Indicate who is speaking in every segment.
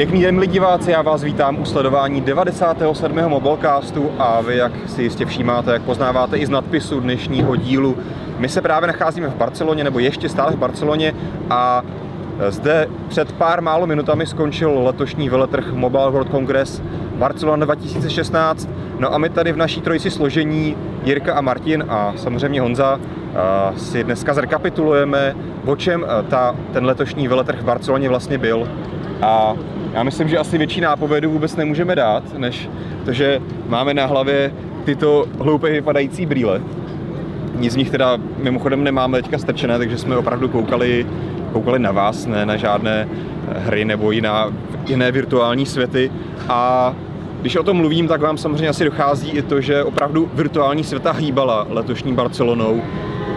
Speaker 1: Pěkný den, milí diváci, já vás vítám u sledování 97. Mobilecastu a vy, jak si jistě všímáte, jak poznáváte i z nadpisu dnešního dílu, my se právě nacházíme v Barceloně, nebo ještě stále v Barceloně a zde před pár málo minutami skončil letošní veletrh Mobile World Congress Barcelona 2016. No a my tady v naší trojici složení Jirka a Martin a samozřejmě Honza si dneska zrekapitulujeme, o čem ta, ten letošní veletrh v Barceloně vlastně byl. A já myslím, že asi větší nápovědu vůbec nemůžeme dát, než to, že máme na hlavě tyto hloupě vypadající brýle. Nic z nich teda mimochodem nemáme teďka strčené, takže jsme opravdu koukali, koukali na vás, ne na žádné hry nebo jiná, jiné virtuální světy. A když o tom mluvím, tak vám samozřejmě asi dochází i to, že opravdu virtuální světa hýbala letošní Barcelonou.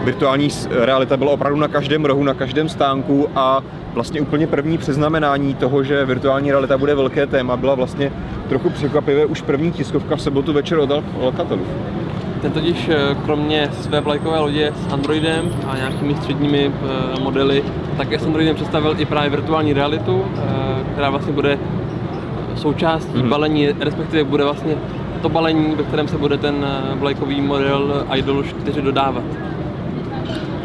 Speaker 1: Virtuální realita byla opravdu na každém rohu, na každém stánku a vlastně úplně první přeznamenání toho, že virtuální realita bude velké téma, byla vlastně trochu překvapivé už první tiskovka v sobotu večer od Alcatelu.
Speaker 2: Ten totiž eh, kromě své vlajkové lodě s Androidem a nějakými středními eh, modely také s Androidem představil i právě virtuální realitu, eh, která vlastně bude součástí hmm. balení, respektive bude vlastně to balení, ve kterém se bude ten vlajkový model Idol 4 dodávat.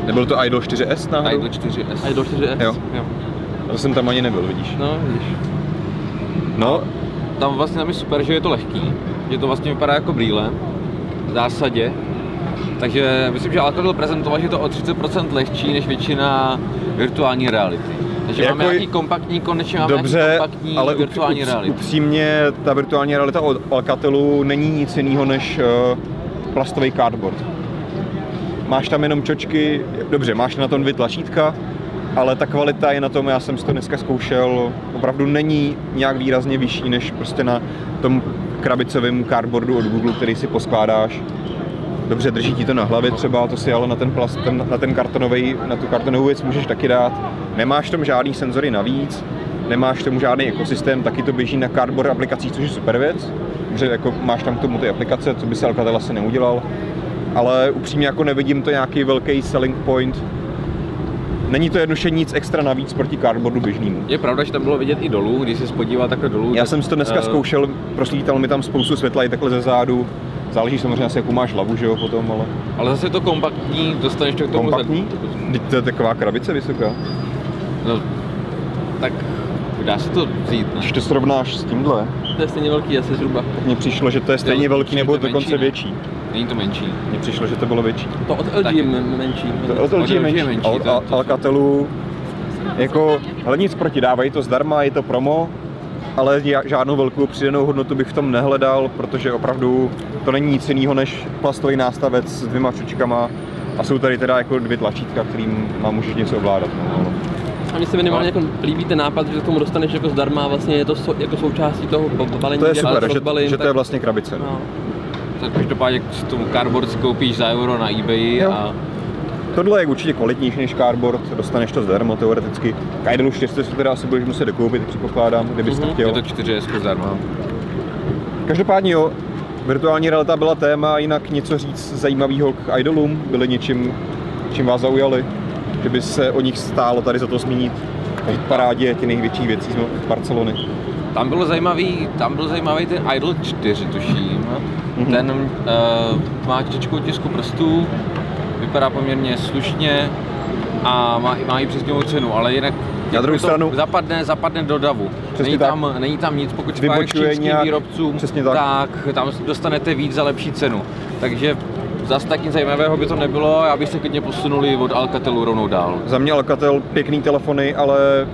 Speaker 1: Nebyl to Idol 4S náhodou?
Speaker 2: Idol 4S. Idol 4S,
Speaker 1: jo. jo. To jsem tam ani nebyl, vidíš.
Speaker 2: No, vidíš.
Speaker 1: No.
Speaker 3: Tam vlastně tam je super, že je to lehký, že to vlastně vypadá jako brýle, v zásadě. Takže myslím, že Alcatel prezentoval, že je to o 30% lehčí než většina virtuální reality. Takže jako máme nějaký kompaktní, konečně máme
Speaker 1: dobře,
Speaker 3: nějaký kompaktní
Speaker 1: ale
Speaker 3: virtuální
Speaker 1: up,
Speaker 3: reality.
Speaker 1: upřímně ta virtuální realita od Alcatelu není nic jiného než uh, plastový cardboard. Máš tam jenom čočky, dobře, máš na tom dvě tlačítka, ale ta kvalita je na tom, já jsem si to dneska zkoušel, opravdu není nějak výrazně vyšší než prostě na tom krabicovém cardboardu od Google, který si poskládáš. Dobře, drží ti to na hlavě třeba, to si ale na ten, plast, ten, na ten kartonový, na tu kartonovou věc můžeš taky dát. Nemáš tam žádný senzory navíc, nemáš tomu žádný ekosystém, taky to běží na cardboard aplikacích, což je super věc. Že jako máš tam k tomu ty aplikace, co by si Alcatel asi neudělal. Ale upřímně jako nevidím to nějaký velký selling point, Není to jednoduše nic extra navíc proti cardboardu běžnému.
Speaker 3: Je pravda, že tam bylo vidět i dolů, když se podíval takhle dolů.
Speaker 1: Já tak, jsem si to dneska uh... zkoušel, proslítal mi tam spoustu světla i takhle ze zádu. Záleží samozřejmě asi, jakou máš hlavu, že jo, potom, ale...
Speaker 3: Ale zase je to kompaktní, dostaneš to k tomu...
Speaker 1: Kompaktní? Teď to je taková krabice vysoká.
Speaker 3: No, tak dá se to vzít.
Speaker 1: No. Když to srovnáš s tímhle...
Speaker 2: To je stejně velký asi zhruba.
Speaker 1: Tak mně přišlo, že to je stejně jo, velký nebo dokonce větší.
Speaker 3: Není to menší.
Speaker 1: Mně přišlo, že to bylo větší.
Speaker 2: To od LG je menší.
Speaker 1: To od LG je menší. al, Alcatelu, jako, ale nic proti, dávají to zdarma, je to promo, ale žádnou velkou přidanou hodnotu bych v tom nehledal, protože opravdu to není nic jiného než plastový nástavec s dvěma čučkama a jsou tady teda jako dvě tlačítka, kterým mám můžeš něco ovládat. No.
Speaker 2: A mně se minimálně jako líbí ten nápad, že k tomu dostaneš jako zdarma, vlastně je to so, jako součástí toho balení.
Speaker 1: To je super, že, že to je vlastně krabice. No.
Speaker 3: Tak každopádně k tomu cardboard si koupíš za euro na eBay jo. a
Speaker 1: Tohle je určitě kvalitnější než cardboard, dostaneš to zdarma teoreticky. K Idolu 4 si teda asi budeš muset dokoupit, předpokládám, kdybys mm-hmm. to chtěl.
Speaker 3: Je to 4 zdarma.
Speaker 1: Každopádně jo, virtuální realita byla téma, jinak něco říct zajímavého k idolům, byly něčím, čím vás zaujali, že by se o nich stálo tady za to zmínit v parádě těch největších věcí z Barcelony.
Speaker 3: Tam bylo zajímavý, tam byl zajímavý ten Idol 4, tuším. Mm-hmm. Ten uh, má těžkou tisku prstů, vypadá poměrně slušně a má, má i přesněvou cenu, ale jinak
Speaker 1: na druhou stranu
Speaker 3: zapadne, zapadne do davu. není tam, není tam nic, pokud
Speaker 1: vybočuje nějak,
Speaker 3: výrobcům,
Speaker 1: tak.
Speaker 3: tak tam dostanete víc za lepší cenu. Takže zase tak nic zajímavého by to nebylo, já bych se klidně posunuli od Alcatelu rovnou dál.
Speaker 1: Za mě Alcatel pěkný telefony, ale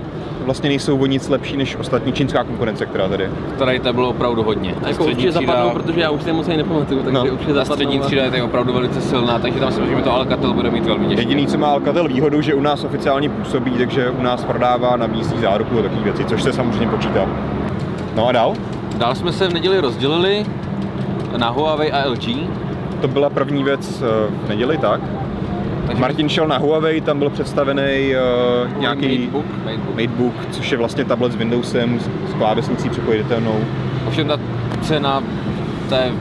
Speaker 1: vlastně nejsou o nic lepší než ostatní čínská konkurence, která tady je.
Speaker 3: Tady to bylo opravdu hodně.
Speaker 2: A jako určitě zapadnou, protože já už si moc nepamatuju, takže no. určitě zapadnou.
Speaker 3: střední třída je opravdu velice silná, takže tam si myslím, že to Alcatel bude mít velmi těžké.
Speaker 1: Jediný, co má Alcatel výhodu, že u nás oficiálně působí, takže u nás prodává, nabízí záruku a takové věci, což se samozřejmě počítá. No a dál?
Speaker 3: Dál jsme se v neděli rozdělili na Huawei a LG.
Speaker 1: To byla první věc eh, v neděli, tak? Martin šel na Huawei, tam byl představený uh, nějaký
Speaker 3: Matebook, Matebook.
Speaker 1: Matebook, což je vlastně tablet s Windowsem, s klávesnicí přepojitelnou.
Speaker 3: Ovšem ta cena té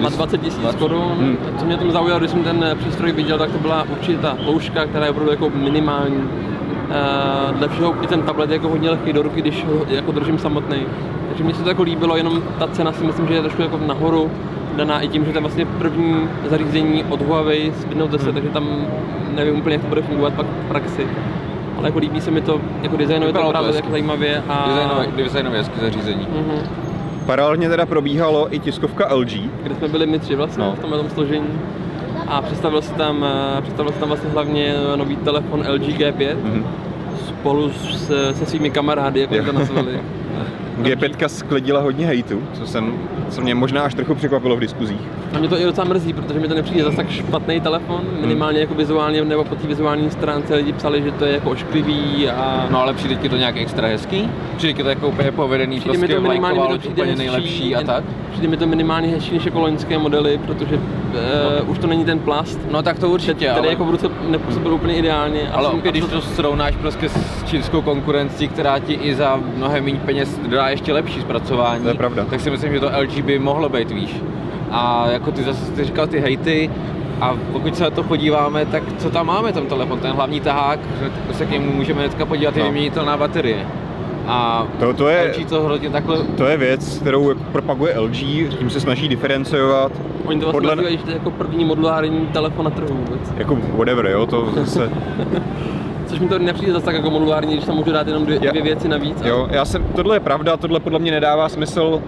Speaker 2: má 20 tisíc korun. Hmm. Co mě tam zaujalo, když jsem ten přístroj viděl, tak to byla určitě ta louška, která je opravdu jako minimální. Uh, vedle všeho i ten tablet je jako hodně lehký do ruky, když ho jako držím samotný. Takže mně se to jako líbilo, jenom ta cena si myslím, že je trošku jako nahoru daná i tím, že to je vlastně první zařízení od Huawei z Windows 10, hmm. takže tam nevím úplně, jak to bude fungovat pak v praxi. Ale jako líbí se mi to, jako designově to
Speaker 3: hezky.
Speaker 2: jako zajímavě a...
Speaker 3: Designové, designové hezké zařízení.
Speaker 2: Mhm.
Speaker 1: Paralelně teda probíhalo i tiskovka LG.
Speaker 2: kde jsme byli my tři vlastně
Speaker 1: No.
Speaker 2: v tomhle tom složení. A představil se tam, eh, představil se tam vlastně hlavně nový telefon LG G5
Speaker 1: Mhm.
Speaker 2: spolu s, se svými kamarády, jak to nazvali.
Speaker 1: G5 sklidila hodně hejtu, co, jsem, co mě možná až trochu překvapilo v diskuzích.
Speaker 2: A mě to i docela mrzí, protože mi to nepřijde zase tak špatný telefon, minimálně jako vizuálně, nebo po té vizuální stránce lidi psali, že to je jako ošklivý a
Speaker 3: No ale přijde ti to nějak extra hezký? Přijde ti to jako úplně povedený,
Speaker 2: Přijde mi
Speaker 3: prostě
Speaker 2: to minimálně mi to přijde
Speaker 3: úplně
Speaker 2: hezčí,
Speaker 3: nejlepší a tak?
Speaker 2: Přijde mi to minimálně hezčí než jako loňské modely, protože uh, už to není ten plast.
Speaker 3: No tak to určitě,
Speaker 2: Který
Speaker 3: ale...
Speaker 2: jako v ruce nepůsobil úplně ideálně. a
Speaker 3: Ale opět, když to srovnáš prostě s čínskou konkurencí, která ti i za mnohem méně peněz dá ještě lepší zpracování,
Speaker 1: To je pravda.
Speaker 3: tak si myslím, že to LG by mohlo být výš. A jako ty zase ty říkal ty hejty, a pokud se na to podíváme, tak co tam máme ten telefon, ten hlavní tahák, že se k němu můžeme hnedka podívat, je
Speaker 1: No.
Speaker 3: vyměnitelná baterie. A
Speaker 1: To, to, je,
Speaker 3: LG to hrozně takhle
Speaker 1: to je věc, kterou jako propaguje LG, tím se snaží diferenciovat.
Speaker 2: Oni to vlastně
Speaker 1: Podle-
Speaker 2: nazývají, že to je jako první modulární telefon na trhu vůbec.
Speaker 1: Jako whatever, jo, to zase...
Speaker 2: Což mi to nepřijde zase tak jako modulární, když tam můžu dát jenom dvě,
Speaker 1: Já-
Speaker 2: dvě věci navíc.
Speaker 1: Jo, já jsem, tohle je pravda, tohle podle mě nedává smysl,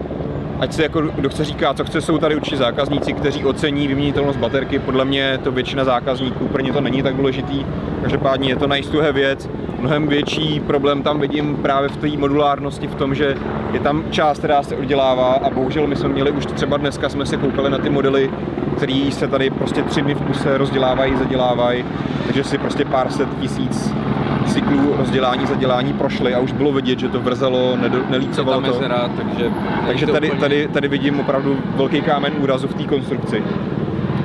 Speaker 1: ať si jako kdo chce říká, co chce, jsou tady určitě zákazníci, kteří ocení vyměnitelnost baterky, podle mě to většina zákazníků, pro ně to není tak důležitý, každopádně je to nice to věc, mnohem větší problém tam vidím právě v té modulárnosti, v tom, že je tam část, která se oddělává a bohužel my jsme měli už třeba dneska jsme se koukali na ty modely, které se tady prostě tři dny v kuse rozdělávají, zadělávají, takže si prostě pár set tisíc cyklů rozdělání, zadělání prošly a už bylo vidět, že to vrzelo, nelícovalo to.
Speaker 3: mezera, takže...
Speaker 1: Takže tady,
Speaker 3: úplně-
Speaker 1: tady, tady vidím opravdu velký kámen úrazu v té konstrukci.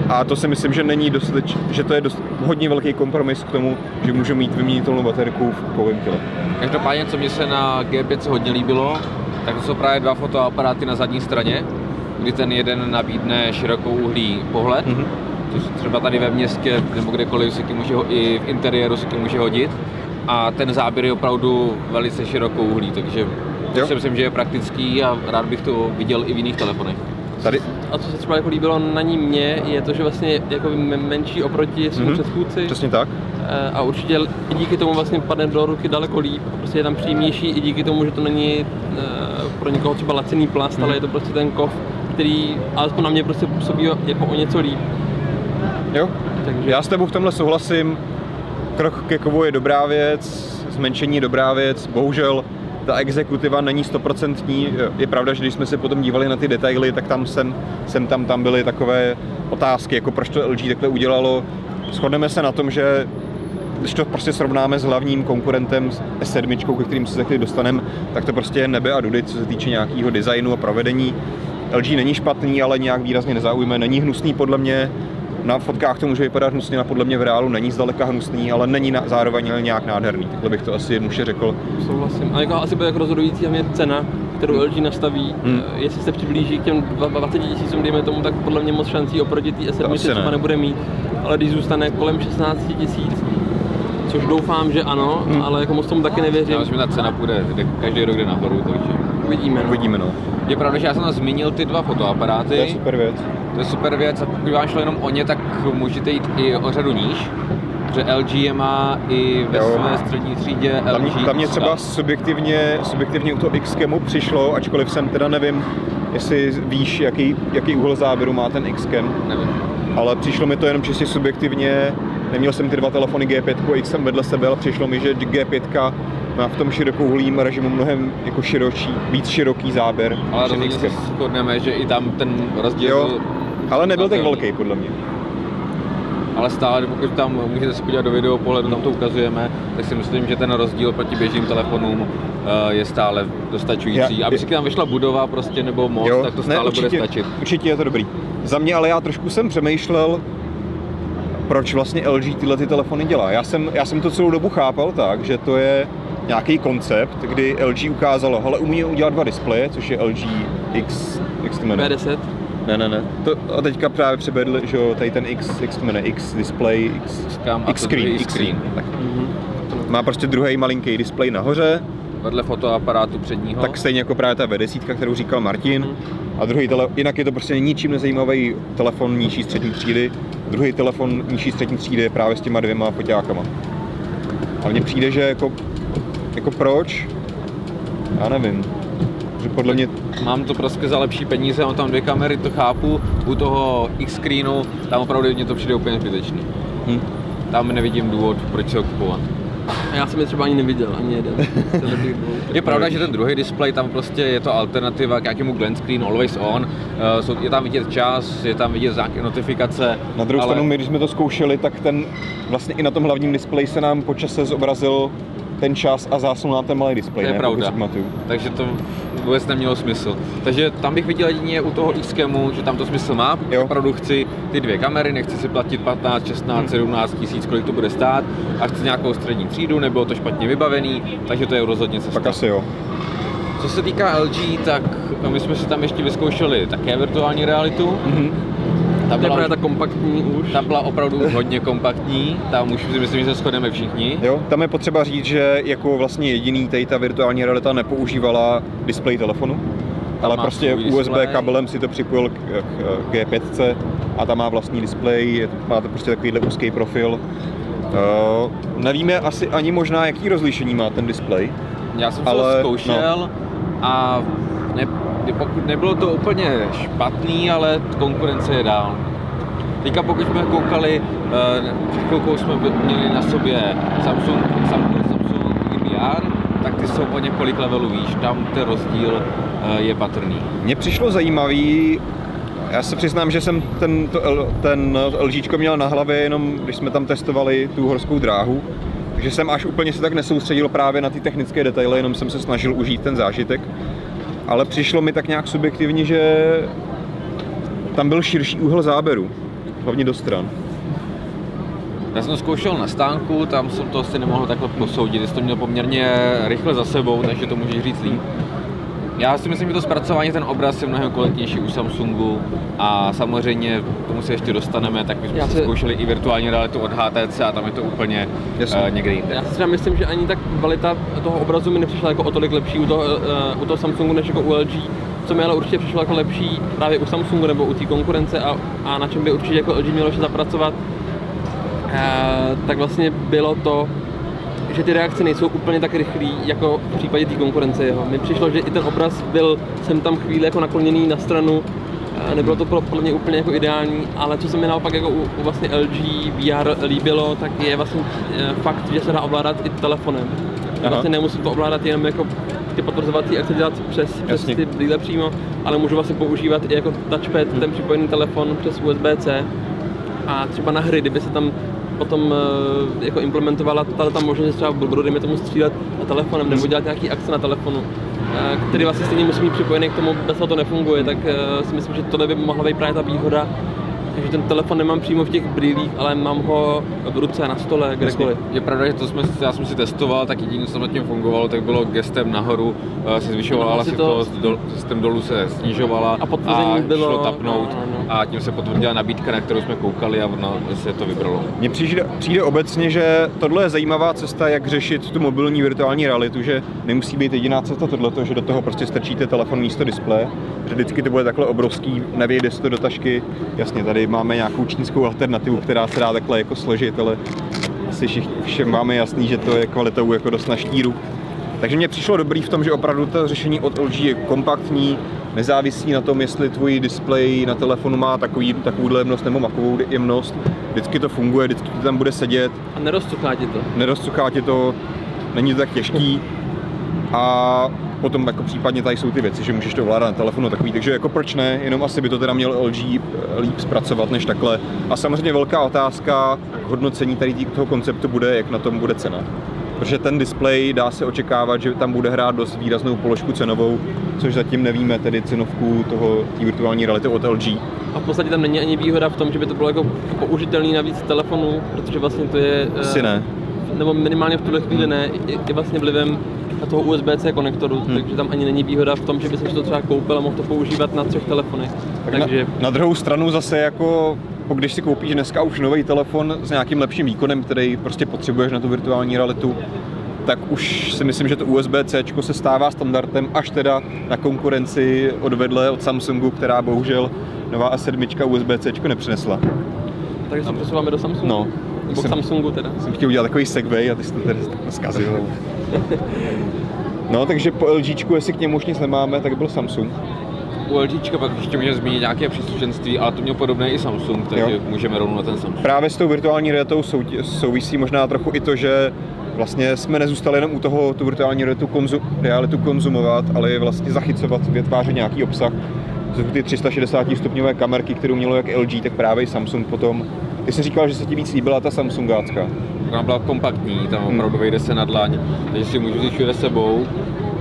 Speaker 1: A to si myslím, že není dostateč, že to je dost, hodně velký kompromis k tomu, že můžu mít vyměnitelnou baterku v kovém těle.
Speaker 3: Každopádně, co mi se na G5 hodně líbilo, tak to jsou právě dva fotoaparáty na zadní straně, kdy ten jeden nabídne širokou uhlí pohled,
Speaker 1: Mhm.
Speaker 3: mm-hmm. což třeba tady ve městě nebo kdekoliv se tím může, ho- i v interiéru se tím může hodit. A ten záběr je opravdu velice širokou uhlí, takže to
Speaker 1: Jo.
Speaker 3: si myslím, že je praktický a rád bych to viděl i v jiných telefonech.
Speaker 1: Tady,
Speaker 2: A co se třeba jako líbilo na ní mě, je to, že vlastně je jako menší oproti svým
Speaker 1: Mhm.
Speaker 2: předchůdci.
Speaker 1: přesně tak.
Speaker 2: Eh, A určitě i díky tomu vlastně padne do ruky daleko líp. Prostě je tam příjemnější i díky tomu, že to není eh, pro někoho třeba laciný plast,
Speaker 1: Mhm.
Speaker 2: ale je to prostě ten kov, který alespoň na mě prostě působí jako o něco líp.
Speaker 1: Jo,
Speaker 2: Takže
Speaker 1: já s tebou v tomhle souhlasím. Krok ke kovu je dobrá věc, zmenšení je dobrá věc, bohužel ta exekutiva není stoprocentní. Je pravda, že když jsme se potom dívali na ty detaily, tak tam jsem, jsem tam, tam byly takové otázky, jako proč to LG takhle udělalo. Shodneme se na tom, že když to prostě srovnáme s hlavním konkurentem s S7, ke kterým se za chvíli dostaneme, tak to prostě je nebe a dudy, co se týče nějakého designu a provedení. LG není špatný, ale nějak výrazně nezaujme, není hnusný podle mě. Na fotkách to může vypadat hnusně, a podle mě v reálu není zdaleka hnusný, ale není na, zároveň ale nějak nádherný. Takhle bych to asi jednoduše řekl.
Speaker 2: souhlasím. A jako asi bude jako rozhodující hlavně cena, kterou LG nastaví.
Speaker 1: Hmm.
Speaker 2: Eh, Jestli se přiblíží k těm dva- 20 tisícům, dejme tomu, tak podle mě moc šancí oproti té S7
Speaker 1: asi ne.
Speaker 2: třeba nebude mít. Ale když zůstane kolem 16 tisíc, což doufám, že ano,
Speaker 1: Hmm.
Speaker 2: ale jako moc tomu taky nevěřím.
Speaker 3: Já myslím, že ta cena půjde, jde každý rok jde nahoru, takže...
Speaker 2: Uvidíme. no.
Speaker 1: Uvidíme, no.
Speaker 3: Je pravda, že já jsem tam zmínil ty dva fotoaparáty.
Speaker 1: To je super věc.
Speaker 3: To je super věc a pokud vám šlo jenom o ně, tak můžete jít i o řadu níž, protože LG je má i ve
Speaker 1: Jo.
Speaker 3: své střední třídě
Speaker 1: Tam,
Speaker 3: LG
Speaker 1: tam mě třeba subjektivně, subjektivně u toho x přišlo, ačkoliv jsem teda nevím, jestli víš, jaký, jaký úhel záběru má ten x
Speaker 3: Nevím.
Speaker 1: ale přišlo mi to jenom čistě subjektivně. Neměl jsem ty dva telefony G5 a X vedle sebe, ale přišlo mi, že G5 má v tom širokouhlým režimu mnohem jako širočí, víc široký záběr
Speaker 3: Ale rozhodně se shodneme, že i tam ten rozdíl
Speaker 1: Jo,
Speaker 3: byl
Speaker 1: ale nebyl tak velký podle mě.
Speaker 3: Ale stále, pokud tam můžete se podívat do video pohledu, tam to ukazujeme, tak si myslím, že ten rozdíl proti běžným telefonům eh, je stále dostačující.
Speaker 1: Já-
Speaker 3: Aby si tam vyšla budova prostě nebo most, tak to stále bude stačit.
Speaker 1: Určitě je to dobrý. Za mě ale já trošku jsem přemýšlel, proč vlastně LG tyhle ty telefony dělá. Já jsem, já jsem to celou dobu chápal tak, že to je nějaký koncept, kdy LG ukázalo, hele, umí udělat dva displeje, což je LG X, jak se to jmenuje?
Speaker 2: B10.
Speaker 1: Ne, ne, ne. To, a teďka právě přebedl, že jo, tady ten X, jak se to jmenuje, X display, X, X screen,
Speaker 3: X
Speaker 1: X screen. Tak.
Speaker 2: Mhm.
Speaker 1: má prostě druhý malinký displej nahoře,
Speaker 3: vedle fotoaparátu předního.
Speaker 1: tak stejně jako právě ta V10, kterou říkal Martin. A druhý tele, jinak je to prostě ničím nezajímavý telefon nižší střední třídy. Druhý telefon nižší střední třídy je právě s těma dvěma foťákama. A mně přijde, že jako, jako proč? Já nevím. Že podle mě
Speaker 3: Mám to prostě za lepší peníze, mám tam dvě kamery, to chápu. U toho X-screenu, tam opravdu mě to přijde úplně zbytečný.
Speaker 1: hm,
Speaker 3: Tam nevidím důvod, proč si ho kupovat.
Speaker 2: A já jsem je třeba ani neviděl, ani jeden.
Speaker 3: Je pravda, že ten druhý displej, tam prostě je to alternativa k nějakému Glen Screen Always On. Eh, Je tam vidět čas, je tam vidět nějaké notifikace.
Speaker 1: Na druhou
Speaker 3: ale
Speaker 1: stranu, my když jsme to zkoušeli, tak ten vlastně i na tom hlavním displeji se nám po čase zobrazil ten čas a zásun na ten malý displej.
Speaker 3: To je
Speaker 1: ne?
Speaker 3: pravda.
Speaker 1: Si pamatuju.
Speaker 3: Takže to vůbec nemělo smysl. Takže tam bych viděl jedině u toho x že tam to smysl má, protože
Speaker 1: Jo.
Speaker 3: opravdu chci ty dvě kamery, nechci si platit 15, 16, 17 tisíc, kolik to bude stát a chci nějakou střední třídu, nebylo to špatně vybavený, takže to je rozhodně cesta.
Speaker 1: Tak asi jo.
Speaker 3: Co se týká LG, tak my jsme si tam ještě vyzkoušeli také virtuální realitu.
Speaker 1: Mhm.
Speaker 3: Ta
Speaker 2: To je
Speaker 3: byla,
Speaker 2: právě ta kompaktní už.
Speaker 3: ta byla opravdu už hodně kompaktní, tam už si myslím, že se shodneme všichni.
Speaker 1: Jo, tam je potřeba říct, že jako vlastně jediný tady ta virtuální realita nepoužívala displej telefonu, ale
Speaker 3: má
Speaker 1: prostě USB
Speaker 3: displej.
Speaker 1: kabelem si to připojil k, k G5 a tam má vlastní displej, je- má to prostě takovýhle úzký profil. Uh, nevíme asi ani možná, jaký rozlišení má ten displej.
Speaker 3: Já jsem
Speaker 1: Ale,
Speaker 3: to zkoušel a ne, pokud nebylo to úplně špatný, ale konkurence je dál. Teďka pokud jsme koukali, eh, před chvilkou jsme měli na sobě Samsung, Samsung, Samsung VR, tak ty jsou o několik levelů výš, tam ten rozdíl eh, je patrný.
Speaker 1: Mně přišlo zajímavý, já se přiznám, že jsem ten, to, ten LGčko měl na hlavě jenom, když jsme tam testovali tu horskou dráhu, že jsem až úplně se tak nesoustředil právě na ty technické detaily, jenom jsem se snažil užít ten zážitek. Ale přišlo mi tak nějak subjektivně, že tam byl širší úhel záběru, hlavně do stran.
Speaker 3: Já jsem to zkoušel na stánku, tam jsem to asi nemohl takhle posoudit, jsi to měl poměrně rychle za sebou, takže to můžeš říct líp. Já si myslím, že to zpracování, ten obraz je mnohem kvalitnější u Samsungu a samozřejmě k tomu se ještě dostaneme, tak my jsme si
Speaker 2: se-
Speaker 3: zkoušeli i virtuální realitu od HTC a tam je to úplně
Speaker 1: Jasně.
Speaker 3: uh, někde jinde.
Speaker 2: Já si myslím, že ani tak kvalita toho obrazu mi nepřišla jako o tolik lepší u toho, uh, u toho Samsungu než jako u LG. Co mi ale určitě přišlo jako lepší právě u Samsungu nebo u té konkurence a, a na čem by určitě jako LG mělo ještě zapracovat, uh, tak vlastně bylo to, že ty reakce nejsou úplně tak rychlý, jako v případě té konkurence jeho. Mi přišlo, že i ten obraz byl jsem tam chvíli jako nakloněný na stranu, nebylo to pro, pro mě úplně jako ideální, ale co se mi naopak jako u, u vlastně LG VR líbilo, tak je vlastně eh, fakt, že se dá ovládat i telefonem. Já
Speaker 1: Aha.
Speaker 2: vlastně nemusím to ovládat jenom jako ty potvrzovací akce dělat přes, přes ty brýle přímo, ale můžu vlastně používat i jako touchpad, ten připojený telefon přes USB-C a třeba na hry, kdyby se tam potom eh, jako implementovala tato ta možnost, že třeba budu, dejme tomu střílet telefonem nebo dělat nějaký akce na telefonu, eh, který vlastně stejně musí mít připojený k tomu, bez toho to nefunguje, tak eh, si myslím, že tohle by mohla být právě ta výhoda, že ten telefon nemám přímo v těch brýlích, ale mám ho v ruce, na stole, kdekoliv.
Speaker 3: Je pravda, že to jsme, já jsem si testoval, tak jediné, co nad tím fungovalo, tak bylo gestem nahoru, eh, se zvyšovala
Speaker 2: No, asi
Speaker 3: hlasitost, dol, gestem dolů se snižovala
Speaker 2: A potvrzení bylo-
Speaker 3: šlo tapnout
Speaker 2: no, no, no.
Speaker 3: a tím se potvrdila nabídka, na kterou jsme koukali a ono se to vybralo.
Speaker 1: Mně přijde, přijde obecně, že tohle je zajímavá cesta, jak řešit tu mobilní virtuální realitu, že nemusí být jediná cesta tohleto, že do toho prostě strčíte telefon místo displeje, že vždycky to bude takhle obrovský, nevějde se to do tašky. Jasně, tady máme nějakou čínskou alternativu, která se dá takhle jako složit, ale asi všem máme jasný, že to je kvalitou jako dost na štíru. Takže mně přišlo dobrý v tom, že opravdu to řešení od LG je kompaktní, nezávisí na tom, jestli tvůj displej na telefonu má takový, takovouhle jemnost nebo makovou jemnost. Vždycky to funguje, vždycky to tam bude sedět,
Speaker 2: A nerozcuchá ti to.
Speaker 1: nerozcuchá ti to, není to tak těžký. A potom jako případně tady jsou ty věci, že můžeš to ovládat na telefonu takový, takže jako proč ne, jenom asi by to teda měl LG líp zpracovat než takhle. A samozřejmě velká otázka hodnocení tady toho konceptu bude, jak na tom bude cena. Protože ten displej dá se očekávat, že tam bude hrát dost výraznou položku cenovou, což zatím nevíme, tedy cenovku toho té virtuální reality od LG.
Speaker 2: A v podstatě tam není ani výhoda v tom, že by to bylo jako použitelný navíc telefonu, protože vlastně to je... eh,
Speaker 1: Asi ne.
Speaker 2: Nebo minimálně v tuhle chvíli ne, i vlastně vlivem na toho USB-C konektoru,
Speaker 1: Hmm.
Speaker 2: takže tam ani není výhoda v tom, že by si to třeba koupil a mohl to používat na třech telefonech.
Speaker 1: Tak
Speaker 2: takže
Speaker 1: na, na druhou stranu zase jako když si koupíš dneska už nový telefon s nějakým lepším výkonem, který prostě potřebuješ na tu virtuální realitu, tak už si myslím, že to USB-C se stává standardem až teda na konkurenci odvedle od Samsungu, která bohužel nová A7 USB-C nepřinesla.
Speaker 2: Takže se přesouváme do Samsungu.
Speaker 1: No.
Speaker 2: Nebo k Samsungu teda.
Speaker 1: Jsem chtěl udělat takový segway a ty jsi to tady zkazil. No, takže po LGčku, jestli k němu už nic nemáme, tak byl Samsung.
Speaker 3: U LG pak ještě můžeme zmínit nějaké příslušenství, ale to měl podobné i Samsung, takže
Speaker 1: Jo.
Speaker 3: můžeme rovnou na ten Samsung.
Speaker 1: Právě s tou virtuální realitou sou, souvisí možná trochu i to, že vlastně jsme nezůstali jenom u toho tu virtuální realitu, konzu, realitu konzumovat, ale je vlastně zachycovat, vytvářet nějaký obsah. Jsou ty 360 stupňové kamerky, kterou mělo jak LG, tak právě i Samsung potom. Ty jsi říkal, že se ti víc líbila ta Samsungácka.
Speaker 3: Ona byla kompaktní, tam opravdu vejde se na dlaň, takže si můžu vzít všude sebou.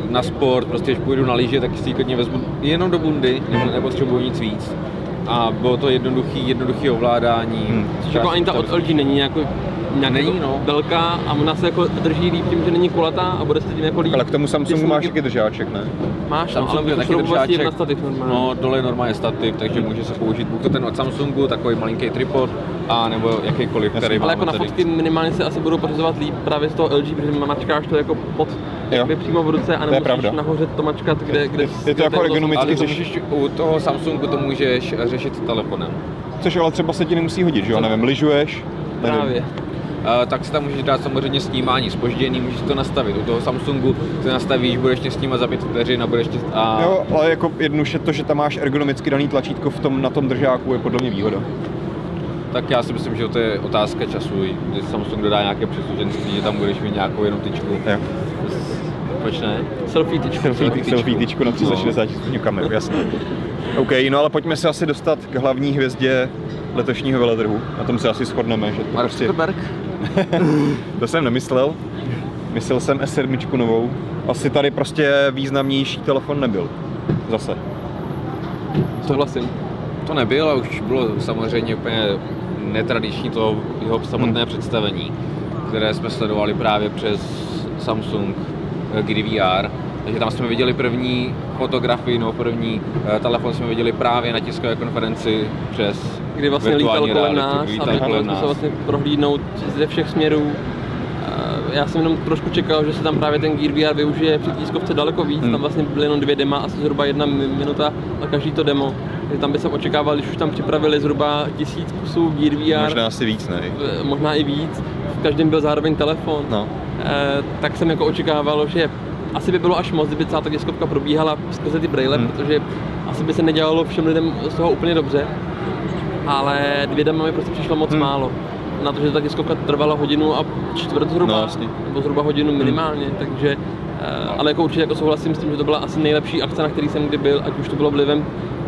Speaker 3: Na sport, prostě když půjdu na lyže, tak si ji klidně vezmu jenom do bundy, nebo nepotřebuji nic víc. A bylo to jednoduchý, jednoduchý ovládání.
Speaker 1: Hmm.
Speaker 2: Jako ani ta od LG není jako nějak
Speaker 3: Není,
Speaker 2: jako
Speaker 3: no.
Speaker 2: velká a ona se jako drží líp tím, že není kulatá a bude se tím jako líp.
Speaker 1: Ale k tomu Samsungu
Speaker 2: Ty
Speaker 1: máš taky držáček, ne?
Speaker 2: Máš, no, ale
Speaker 3: Samsung je
Speaker 2: můžeš
Speaker 3: taky
Speaker 2: tím
Speaker 3: držáček.
Speaker 2: na stativ normálně.
Speaker 3: No, dole je normálně stativ, takže může se použít buď to ten od Samsungu, takový malinký tripod, a nebo jakýkoliv,
Speaker 1: Jasně.
Speaker 3: který
Speaker 2: ale jako na
Speaker 3: tady.
Speaker 2: fotky minimálně se asi budou pořizovat líp právě z toho LG, protože mačkáš to jako pod, jakoby přímo v ruce a
Speaker 1: je
Speaker 2: nemusíš nahoře to mačkat, kde, kde,
Speaker 1: Je to
Speaker 2: kde
Speaker 1: jako ergonomicky
Speaker 3: Ale to
Speaker 1: řeš-
Speaker 3: můžeš, u toho Samsungu to můžeš řešit telefonem.
Speaker 1: Což ale třeba se ti nemusí hodit, že jo? Nevím, lyžuješ, nevím.
Speaker 2: Právě.
Speaker 3: Uh, tak si tam můžeš dát samozřejmě snímání spoždění, můžeš to nastavit. U toho Samsungu si nastavíš, budeš tě snímat za pět vteřin a budeš tě... A...
Speaker 1: Jo, ale jako jednoduše to, že tam máš ergonomicky daný tlačítko v tom, na tom držáku je podle mě výhoda.
Speaker 3: Tak já si myslím, že to je otázka času. Když Samsung dodá nějaké příslušenství, že tam budeš mít nějakou jenom tyčku.
Speaker 1: Jo.
Speaker 3: Proč ne?
Speaker 2: Selfie tyčku.
Speaker 1: Selfie,
Speaker 3: tyčku.
Speaker 1: selfie tyčku na 360 stupňů kameru, jasně. OK, no ale pojďme se asi dostat k hlavní hvězdě letošního veletrhu. Na tom se asi shodneme, že to
Speaker 3: Mark
Speaker 1: prostě,
Speaker 3: Zuckerberg?
Speaker 1: to jsem nemyslel. Myslel jsem S7 novou. Asi tady prostě významnější telefon nebyl. Zase.
Speaker 2: Souhlasím.
Speaker 3: To nebyl, ale už bylo samozřejmě úplně netradiční to jeho samotné
Speaker 1: Hmm.
Speaker 3: představení, které jsme sledovali právě přes Samsung eh, Gear VR. Takže tam jsme viděli první fotografii, no první eh, telefon jsme viděli právě na tiskové konferenci přes
Speaker 2: Kdy vlastně lítal kolem nás a
Speaker 3: kolem
Speaker 2: jsme se vlastně prohlídnout ze všech směrů. Já jsem jenom trošku čekal, že se tam právě ten Gear VR využije při tiskovce daleko víc.
Speaker 1: Hmm.
Speaker 2: Tam vlastně byly jenom dvě dema, asi zhruba jedna mi- minuta a každý to demo. Takže tam by jsem očekával, když už tam připravili zhruba tisíc kusů Gear VR,
Speaker 1: Možná asi víc, ne?
Speaker 2: možná i víc. V každém byl zároveň telefon.
Speaker 1: No.
Speaker 2: Eh, tak jsem jako očekával, že asi by bylo až moc, kdyby celá ta tiskovka probíhala skrze ty braille,
Speaker 1: Hmm.
Speaker 2: protože asi by se nedělalo všem lidem z toho úplně dobře. Ale dvě dema mi prostě přišlo moc
Speaker 1: Hmm.
Speaker 2: málo. Na to, že ta tiskovka trvala hodinu a čtvrt zhruba,
Speaker 1: No, jasně.
Speaker 2: nebo zhruba hodinu minimálně, takže eh, ale jako určitě jako souhlasím s tím, že to byla asi nejlepší akce, na který jsem kdy byl, ať už to bylo vlivem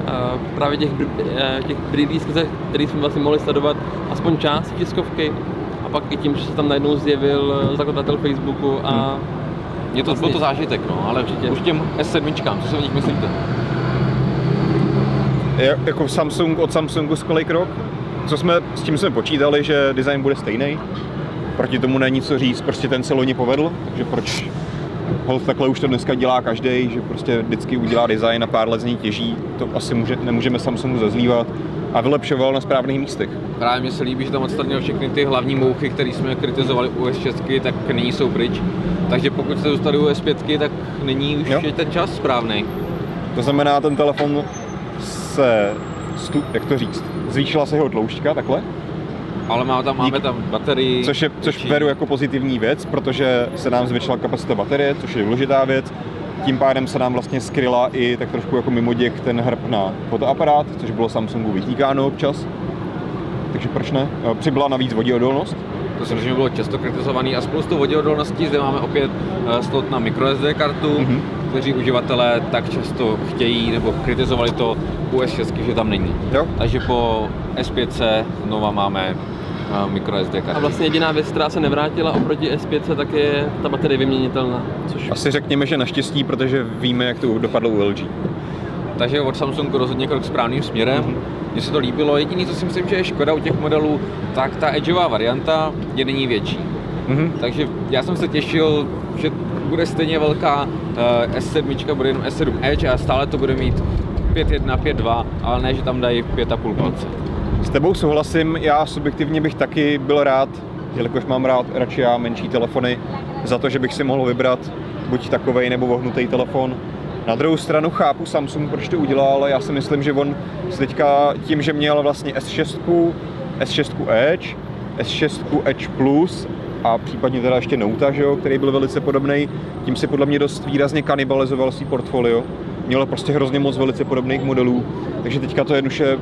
Speaker 2: eh, právě těch, eh, těch brýlí, skrze který jsme vlastně mohli sledovat aspoň část tiskovky a pak i tím, že se tam najednou zjevil zakladatel Facebooku a
Speaker 3: Je to,
Speaker 2: Vlastně-
Speaker 3: byl to zážitek, no, ale
Speaker 2: Určitě.
Speaker 3: už těm S7, co si o nich myslíte?
Speaker 1: Jako Samsung od Samsungu z kolik rok? Co jsme, s tím jsme počítali, že design bude stejný. Proti tomu není co říct, prostě ten se loni povedl, takže proč Hold takhle už to dneska dělá každý, že prostě vždycky udělá design a pár let z něj těží, to asi může, nemůžeme Samsungu zazlívat a vylepšoval na správných místech.
Speaker 3: Právě mně se líbí, že tam odstranil všechny ty hlavní mouchy, které jsme kritizovali u S6, tak nyní jsou pryč. Takže pokud jste dostali u S5, tak nyní už
Speaker 1: Jo.
Speaker 3: je ten čas správný.
Speaker 1: To znamená, ten telefon se, stu, jak to říct, zvýšila se jeho tloušťka takhle,
Speaker 3: Ale má tam, máme tam baterii.
Speaker 1: což, je, což
Speaker 3: větší.
Speaker 1: beru jako pozitivní věc, protože se nám zvětšila kapacita baterie, což je důležitá věc. Tím pádem se nám vlastně skryla i tak trošku jako mimo děk ten hrb na fotoaparát, což bylo Samsungu vytýkáno občas. Takže proč ne? Přibyla navíc voděodolnost.
Speaker 3: To si myslím, že bylo často kritizovaný a spoustu voděodolností. Zde máme opět eh, slot na microSD kartu,
Speaker 1: Mhm.
Speaker 3: kteří uživatelé tak často chtějí nebo kritizovali to u S6, že tam není.
Speaker 1: Jo?
Speaker 3: Takže po S5 znova máme eh, microSD kartu.
Speaker 2: A vlastně jediná věc, která se nevrátila oproti S5, tak je ta baterie vyměnitelná, což
Speaker 1: Asi řekněme, že naštěstí, protože víme, jak to dopadlo u LG.
Speaker 3: Takže od Samsungu rozhodně krok správným směrem. Mně se to líbilo. Jediné, co si myslím, že je škoda u těch modelů, tak ta edgeová varianta je není větší.
Speaker 1: Mhm.
Speaker 3: Takže já jsem se těšil, že bude stejně velká uh, S7, bude jenom S7 Edge a stále to bude mít 5.1, 5.2, ale ne, že tam dají 5,5 palce.
Speaker 1: S tebou souhlasím, já subjektivně bych taky byl rád, jelikož mám rád radši já menší telefony, za to, že bych si mohl vybrat buď takovej nebo vohnutý telefon. Na druhou stranu chápu Samsung, proč to udělal, ale já si myslím, že on teďka tím, že měl vlastně S6, S6 Edge, S6 Edge Plus a případně teda ještě Note, že jo, který byl velice podobný, tím si podle mě dost výrazně kanibalizoval svý portfolio. Mělo prostě hrozně moc velice podobných modelů, takže teďka to jednoduše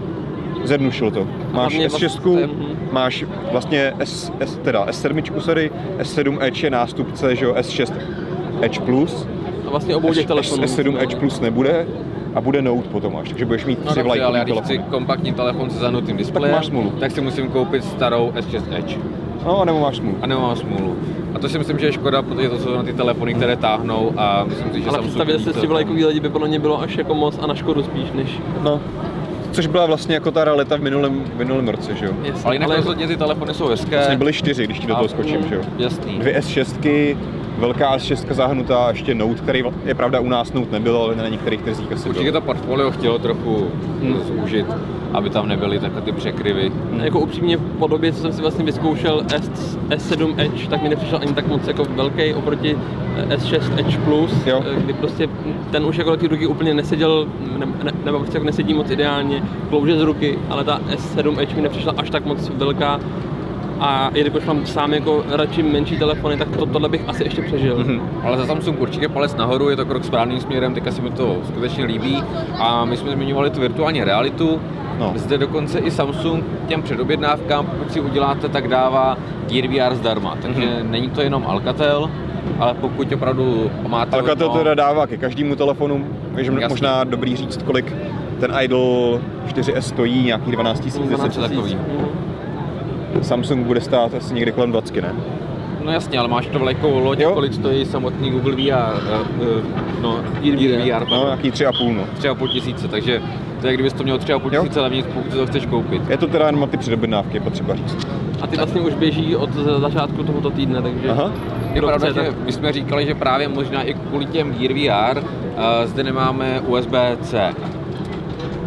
Speaker 1: zjednušil to. Máš
Speaker 2: hlavně
Speaker 1: S6,
Speaker 2: vlastně- mhm.
Speaker 1: máš vlastně S, S, teda S7, sorry, S7 Edge je nástupce, že jo, S6 Edge Plus,
Speaker 2: A vlastně obou těch telefonů.
Speaker 1: S7
Speaker 2: no.
Speaker 1: Edge Plus nebude a bude Note potom až, takže budeš mít
Speaker 3: No
Speaker 1: tři
Speaker 3: dobře, ale já když chci
Speaker 1: telefony.
Speaker 3: kompaktní telefon se zanutým displejem,
Speaker 1: máš smůlu.
Speaker 3: tak si musím koupit starou S6 Edge.
Speaker 1: No, nebo máš smůlu.
Speaker 3: A nemám smůlu. A to si myslím, že je škoda, protože to jsou na ty telefony, které táhnou a myslím si, že
Speaker 2: Ale představit
Speaker 3: to-
Speaker 2: tři vlajkový lidi by podle mě bylo až jako moc a na škodu spíš, než
Speaker 1: No, což byla vlastně jako ta realita v minulém, v minulém roce, že jo?
Speaker 2: jasně.
Speaker 3: Ale jinak rozhodně ty telefony jsou hezké.
Speaker 1: Vlastně byly čtyři, když ti do toho
Speaker 3: A-
Speaker 1: skočím, že jo?
Speaker 3: Jasný.
Speaker 1: Dvě S6, velká S6 zahnutá, ještě Note, který je pravda u nás Note nebyl, ale na některých trzích asi
Speaker 3: Určitě to portfolio chtělo trochu
Speaker 1: Hmm.
Speaker 3: zúžit, aby tam nebyly takové ty překryvy.
Speaker 2: Jako upřímně po době, co jsem si vlastně vyzkoušel S, S7 Edge, tak mi nepřišel ani tak moc jako velký oproti S6 Edge Plus,
Speaker 1: Jo.
Speaker 2: kdy prostě ten už jako té ruky úplně neseděl, ne, ne, nebo prostě jako nesedí moc ideálně, klouže z ruky, ale ta S7 Edge mi nepřišla až tak moc velká. A jelikož mám sám jako radši menší telefony, tak to, tohle bych asi ještě přežil.
Speaker 1: Mhm.
Speaker 3: Ale za Samsung určitě palec nahoru, je to krok správným směrem, teďka se mi to skutečně líbí. A my jsme zmiňovali tu virtuální realitu.
Speaker 1: No.
Speaker 3: Zde dokonce i Samsung těm předobjednávkám, pokud si uděláte, tak dává Gear VR zdarma. Takže
Speaker 1: Mhm.
Speaker 3: není to jenom Alcatel, ale pokud opravdu máte...
Speaker 1: Alcatel to teda dává ke každému telefonu, takže možná dobrý říct, kolik ten Idol 4S stojí, nějakých 12 000, 10
Speaker 3: 12
Speaker 1: 000. Samsung bude stát asi někde kolem 20, ne?
Speaker 3: No jasně, ale máš to vlajkovou loď,
Speaker 1: Jo.
Speaker 3: kolik stojí samotný Google VR, uh, uh, no, Gear,
Speaker 2: Gear
Speaker 3: VR,
Speaker 1: No, nějaký 3,5, no.
Speaker 3: 3,5 tisíce, takže to je, kdybys to měl 3,5
Speaker 1: Jo.
Speaker 3: tisíce levnějc, pokud to chceš koupit.
Speaker 1: Je to teda jenom na ty předobjednávky, je potřeba říct.
Speaker 2: A ty vlastně už běží od za- začátku tohoto týdne, takže...
Speaker 1: Aha.
Speaker 3: Je pravda, že my jsme říkali, že právě možná i kvůli těm Gear VR uh, zde nemáme USB-C.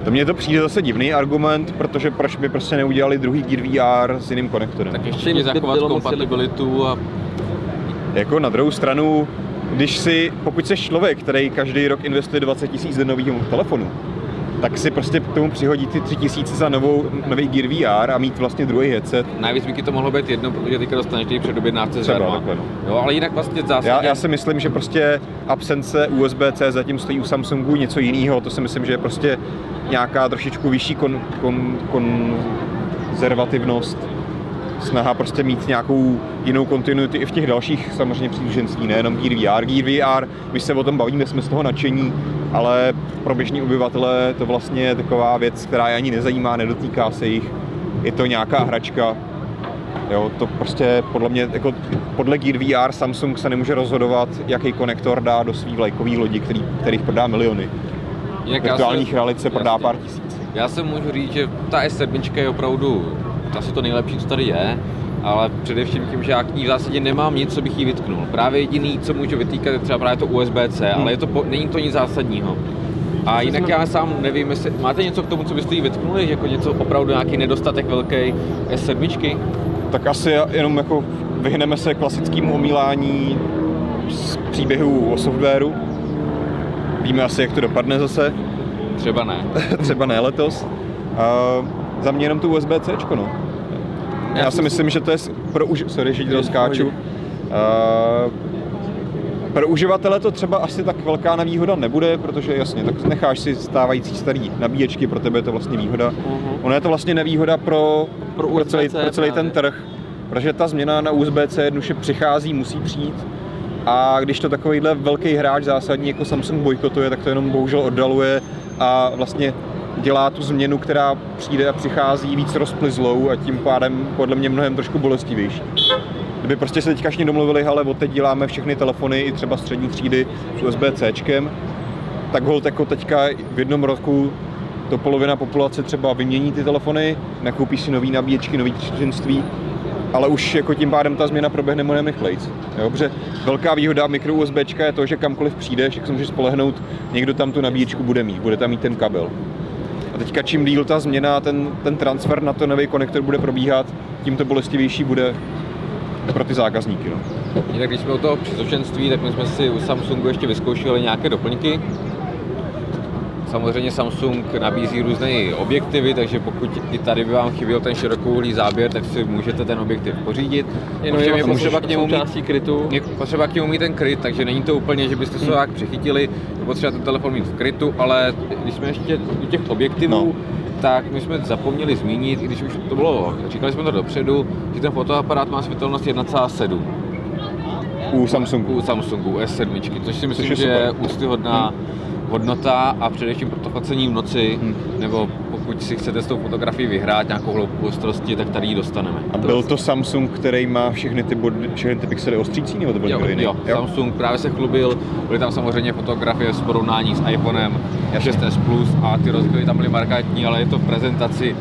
Speaker 1: To mně to přijde zase divný argument, protože proč by prostě neudělali druhý Gear VR s jiným konektorem.
Speaker 3: Tak ještě
Speaker 2: by
Speaker 3: zachovat kompatibilitu a
Speaker 1: Jako na druhou stranu, když si, pokud jsi člověk, který každý rok investuje 20 tisíc do nového telefonu, tak si prostě k tomu přihodí ty 3 tisíce za novou, nový Gear VR a mít vlastně druhý headset.
Speaker 3: najvíc by to mohlo být jedno, protože teďka dostaneš ty předobjednávce zdarma.
Speaker 1: takhle, no.
Speaker 3: Jo, ale jinak vlastně v zásadě...
Speaker 1: Já, já si myslím, že prostě absence USB-C zatím stojí u Samsungu něco jiného. To si myslím, že je prostě nějaká trošičku vyšší kon, kon, konzervativnost. Snaha prostě mít nějakou jinou kontinuitu i v těch dalších samozřejmě příleženství, nejenom Gear VR. Gear VR, my se o tom bavíme, jsme z toho nadšení, ale pro běžní obyvatele to vlastně je taková věc, která je ani nezajímá, nedotýká se jich. Je to nějaká hračka, Jo, to prostě podle mě, jako podle Gear VR Samsung se nemůže rozhodovat, jaký konektor dá do svý vlajkový lodi, který, kterých prodá miliony.
Speaker 3: jinak
Speaker 1: Virtuálních
Speaker 3: se-
Speaker 1: realit se prodá
Speaker 3: jasně.
Speaker 1: pár tisíc.
Speaker 3: Já se můžu říct, že ta S7 je opravdu asi to nejlepší, co tady je, ale především tím, že já k ní v zásadě nemám nic, co bych jí vytknul. Právě jediný, co můžu vytýkat, je třeba právě to USB-C,
Speaker 1: Hmm.
Speaker 3: ale je to, po, není to nic zásadního. A jinak já sám nevím, jestli máte něco k tomu, co byste jí vytknuli, jako něco opravdu nějaký nedostatek velký S7?
Speaker 1: Tak asi jenom jako vyhneme se klasickému omílání z příběhů o softwaru. Víme asi, jak to dopadne zase,
Speaker 3: Třeba ne.
Speaker 1: třeba ne letos. A za mě jenom to USB-C, no. Já si myslím, že to je pro už... Sorry, že
Speaker 2: pohodě.
Speaker 1: Uh, pro uživatele to třeba asi tak velká nevýhoda nebude, protože jasně, tak necháš si stávající starý nabíječky, pro tebe je to vlastně výhoda.
Speaker 2: Mhm.
Speaker 1: Ono je to vlastně nevýhoda pro,
Speaker 2: Pro
Speaker 1: pro, celý, pro celý ten trh, protože ta změna na USB-C jednoduše přichází, musí přijít. A když to takovýhle velký hráč zásadní jako Samsung bojkotuje, tak to jenom bohužel oddaluje a vlastně dělá tu změnu, která přijde a přichází víc rozplizlou a tím pádem podle mě mnohem trošku bolestivější. Kdyby prostě se teďka všichni domluvili, ale od teď děláme všechny telefony, i třeba střední třídy s USB-C, tak hold jako teďka v jednom roku to polovina populace třeba vymění ty telefony, nakoupí si nový nabíječky, nový členství, ale už jako tím pádem ta změna proběhne mnohem rychlejc. Protože velká výhoda mikro USB je to, že kamkoliv přijdeš, jak se můžeš spolehnout, někdo tam tu nabíječku bude mít, bude tam mít ten kabel. Teďka čím díl ta změna, ten, ten transfer na to nový konektor bude probíhat, tím to bolestivější bude pro ty zákazníky. No.
Speaker 3: Jinak když jsme u toho příslušenství, tak my jsme si u Samsungu ještě vyzkoušeli nějaké doplňky. Samozřejmě Samsung nabízí různé objektivy, takže pokud i tady by vám chyběl ten širokouhlý záběr, tak si můžete ten objektiv pořídit.
Speaker 2: Jenom je
Speaker 3: potřeba k němu mít
Speaker 2: krytu.
Speaker 3: je potřeba k němu mít ten kryt, takže není to úplně, že byste se
Speaker 1: Hmm.
Speaker 3: to jak přichytili, je potřeba ten telefon mít v krytu, ale když jsme ještě u těch objektivů,
Speaker 1: No.
Speaker 3: tak my jsme zapomněli zmínit, i když už to bylo, říkali jsme to dopředu, že ten fotoaparát má světelnost 1,7
Speaker 1: U Samsungu.
Speaker 3: u Samsungu S7, což si myslím,
Speaker 1: je
Speaker 3: že je úctyhodná hodnota a především pro to focení v noci,
Speaker 1: Hmm.
Speaker 3: nebo pokud si chcete s tou fotografií vyhrát nějakou hloubku ostrosti, tak tady ji dostaneme.
Speaker 1: A byl to Samsung, který má všechny ty, body, všechny ty pixely ostřící, nebo to byl
Speaker 3: Jo,
Speaker 1: někdo jiný?
Speaker 3: jo, Samsung právě se chlubil, byly tam samozřejmě fotografie s porovnání s iPhonem
Speaker 1: Jasně.
Speaker 3: 6s Plus a ty rozdíly tam byly markantní, ale je to v prezentaci.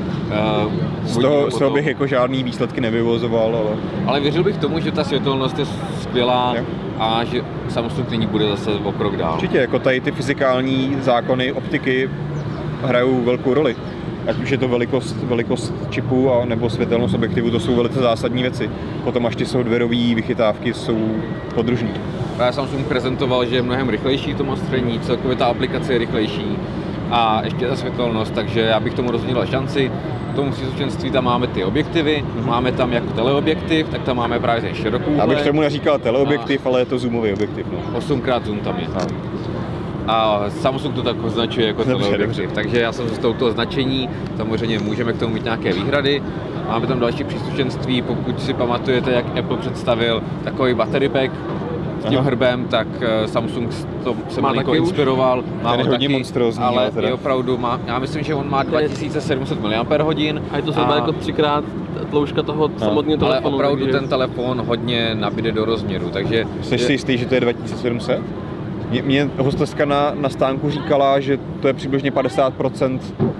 Speaker 3: Uh,
Speaker 1: Z toho, z toho bych jako žádný výsledky nevyvozoval, ale
Speaker 3: Ale věřil bych tomu, že ta světelnost je skvělá
Speaker 1: Jo.
Speaker 3: a že Samsung nyní bude zase o krok dál.
Speaker 1: určitě jako tady ty fyzikální zákony optiky hrajou velkou roli. Ať už je to velikost, velikost čipu a, nebo světelnost objektivu, to jsou velice zásadní věci. Potom až ty softwarové vychytávky jsou podružní.
Speaker 3: Právě Samsung prezentoval, že je mnohem rychlejší to ostření, celkově ta aplikace je rychlejší a ještě ta světelnost, takže já bych tomu rozhodil šanci. K tomu příslušenství tam máme ty objektivy, máme tam jak teleobjektiv, tak tam máme právě ten širokouhlej.
Speaker 1: Abych tomu neříkal teleobjektiv, ale je to zoomový objektiv. No.
Speaker 3: 8x zoom tam je.
Speaker 1: A,
Speaker 3: A Samsung to tak označuje jako
Speaker 1: Dobře, dobře.
Speaker 3: Takže já jsem z touto označení, samozřejmě můžeme k tomu mít nějaké výhrady. Máme tam další příslušenství, pokud si pamatujete, jak Apple představil takový battery pack s tím
Speaker 1: Aha.
Speaker 3: hrbem, tak eh, Samsung to se
Speaker 2: Má
Speaker 3: malinko inspiroval. Má
Speaker 1: Ten je
Speaker 3: ho
Speaker 1: hodně monstrózní,
Speaker 3: ale
Speaker 1: ale teda.
Speaker 3: je opravdu, má, já myslím, že on má 2700 mAh.
Speaker 2: A je to zhruba jako třikrát tloušťka toho samotného
Speaker 3: ale
Speaker 2: telefonu.
Speaker 3: opravdu
Speaker 2: takže-
Speaker 3: ten telefon hodně nabíde do rozměru, takže
Speaker 1: jsi si jistý, že to je 2700? Mě, mě hostestka na, na stánku říkala, že to je přibližně 50%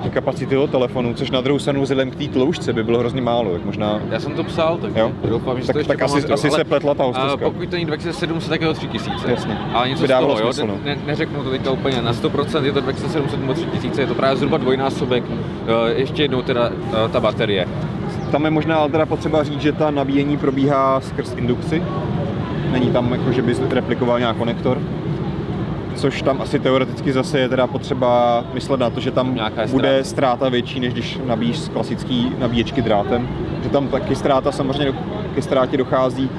Speaker 1: kapacity toho telefonu, což na druhou stranu vzhledem k té tloušťce by bylo hrozně málo, tak možná...
Speaker 3: já jsem to psal, takže
Speaker 1: Jo.
Speaker 3: doufám, že
Speaker 1: Tak-
Speaker 3: to ještě
Speaker 1: tak asi-
Speaker 3: pamatuju,
Speaker 1: asi se pletla ta
Speaker 3: A
Speaker 1: hostestka.
Speaker 3: pokud to není 2700, tak je to 3000.
Speaker 1: Jasně.
Speaker 3: Ale něco
Speaker 1: By
Speaker 3: z
Speaker 1: dávalo
Speaker 3: toho, jo?
Speaker 1: smysl, no.
Speaker 3: Ne, neřeknu to teďka úplně na 100%, je to 2700 nebo 3000, je to právě zhruba dvojnásobek. Eh, Ještě jednou teda eh, ta baterie.
Speaker 1: Tam je možná ale teda potřeba říct, že ta nabíjení probíhá skrz indukci. Není tam jako, že bys replikoval nějak konektor. Což tam asi teoreticky zase je teda potřeba myslet na to, že tam bude ztráta větší, než když nabíjíš z klasický nabíječky drátem. Že tam taky ztráta samozřejmě ke ztrátě dochází.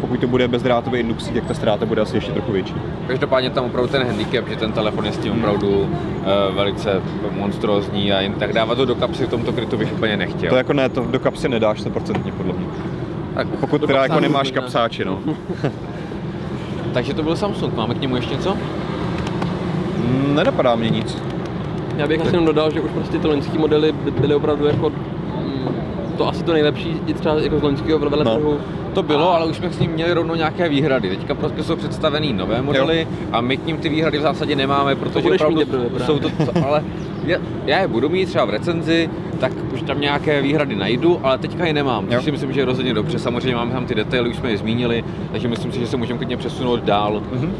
Speaker 1: Pokud to bude bezdrátový indukcí, tak ta ztráta bude asi ještě trochu větší.
Speaker 3: Každopádně tam opravdu ten handicap, že ten telefon je s tím opravdu eh, velice monstrózní a jen tak dávat to do kapsy v tomto krytu bych úplně nechtěl.
Speaker 1: To jako ne, to do kapsy nedáš 100% podle mě.
Speaker 3: Tak,
Speaker 1: Pokud teda jako nemáš
Speaker 2: možná.
Speaker 1: kapsáče, no.
Speaker 3: takže to byl Samsung, máme k němu ještě něco?
Speaker 1: Nenapadá mě nic.
Speaker 2: Já bych asi jenom dodal, že už prostě ty loňské modely by- byly opravdu jako mm, to asi to nejlepší, i třeba jako z loňského veletrhu.
Speaker 1: No.
Speaker 3: To bylo, ale už jsme s ním měli rovnou nějaké výhrady. Teďka prostě jsou představený nové modely a my k ním ty výhrady v zásadě nemáme, protože opravdu
Speaker 2: teprve,
Speaker 3: jsou to, to ale já, je budu mít třeba v recenzi, tak už tam nějaké výhrady najdu, ale teďka je nemám, což si myslím, že je rozhodně dobře. Samozřejmě máme tam ty detaily, už jsme je zmínili, takže myslím si, že se můžeme klidně přesunout dál.
Speaker 1: Mhm.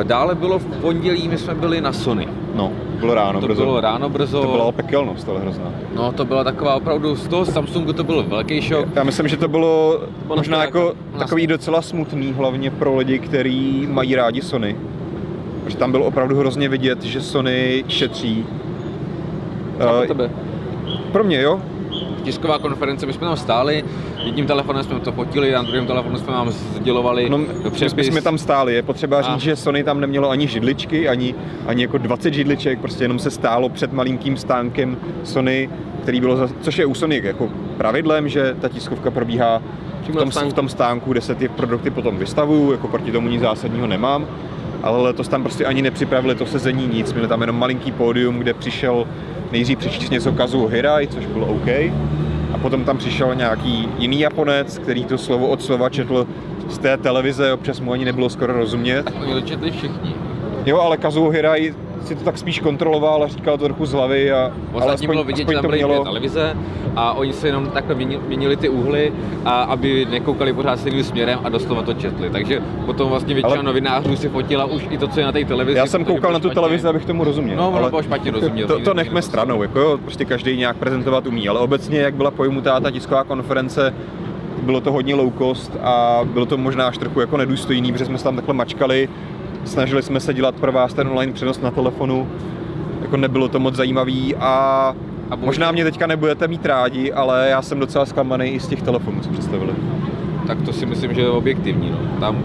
Speaker 3: Eh, Dále bylo v pondělí, my jsme byli na Sony.
Speaker 1: No, bylo ráno
Speaker 3: to
Speaker 1: brzo.
Speaker 3: bylo ráno brzo.
Speaker 1: To byla pekelnost, ale hrozná.
Speaker 3: No to byla taková opravdu, z toho Samsungu to byl velký šok.
Speaker 1: Já myslím, že to bylo
Speaker 2: Ono
Speaker 1: možná
Speaker 2: to
Speaker 1: jako
Speaker 2: jako-
Speaker 1: takový docela smutný, hlavně pro lidi, kteří mají rádi Sony. Protože tam bylo opravdu hrozně vidět, že Sony šetří.
Speaker 2: Pro
Speaker 1: Eh,
Speaker 2: tebe.
Speaker 1: pro mě, jo.
Speaker 3: Tisková konference, my jsme tam stáli, jedním telefonem jsme to fotili, a druhým telefonem jsme vám sdělovali
Speaker 1: No, my jsme tam stáli. Je potřeba říct,
Speaker 3: A-
Speaker 1: že Sony tam nemělo ani židličky, ani, ani jako 20 židliček, prostě jenom se stálo před malinkým stánkem Sony, který bylo, za, což je u Sony jako pravidlem, že ta tiskovka probíhá v tom, v tom stánku, kde se ty produkty potom vystavují, jako proti tomu nic zásadního nemám. Ale letos tam prostě ani nepřipravili to sezení nic, měli tam jenom malinký pódium, kde přišel nejdřív přečíst něco Kazuo Hirai, což bylo OK, a potom tam přišel nějaký jiný Japonec, který to slovo od slova četl z té televize, občas mu ani nebylo skoro rozumět.
Speaker 3: Oni to četli všichni.
Speaker 1: Jo, ale Kazuo Hirai si to tak spíš kontroloval a říkal to trochu z hlavy. A,
Speaker 3: Ostatně bylo vidět, že tam byly dvě televize a oni se jenom takhle měnili, měnili ty úhly, a aby nekoukali pořád stejným směrem a doslova to četli. Takže potom vlastně většina ale... novinářů si fotila už i to, co je na té televizi.
Speaker 1: Já jsem koukal na tu
Speaker 3: špatně.
Speaker 1: televizi, abych tomu rozuměl.
Speaker 3: No, ale bylo špatně rozuměl.
Speaker 1: To, to nechme stranou, jako jo, prostě každý nějak prezentovat umí, ale obecně, jak byla pojmutá ta tisková konference, bylo to hodně low cost a bylo to možná až trochu jako nedůstojný, protože jsme se tam takhle mačkali, snažili jsme se dělat pro vás ten online přenos na telefonu, jako nebylo to moc zajímavý a, a možná mě teďka nebudete mít rádi, ale já jsem docela zklamaný i z těch telefonů, co představili.
Speaker 3: Tak to si myslím, že je objektivní. No. Tam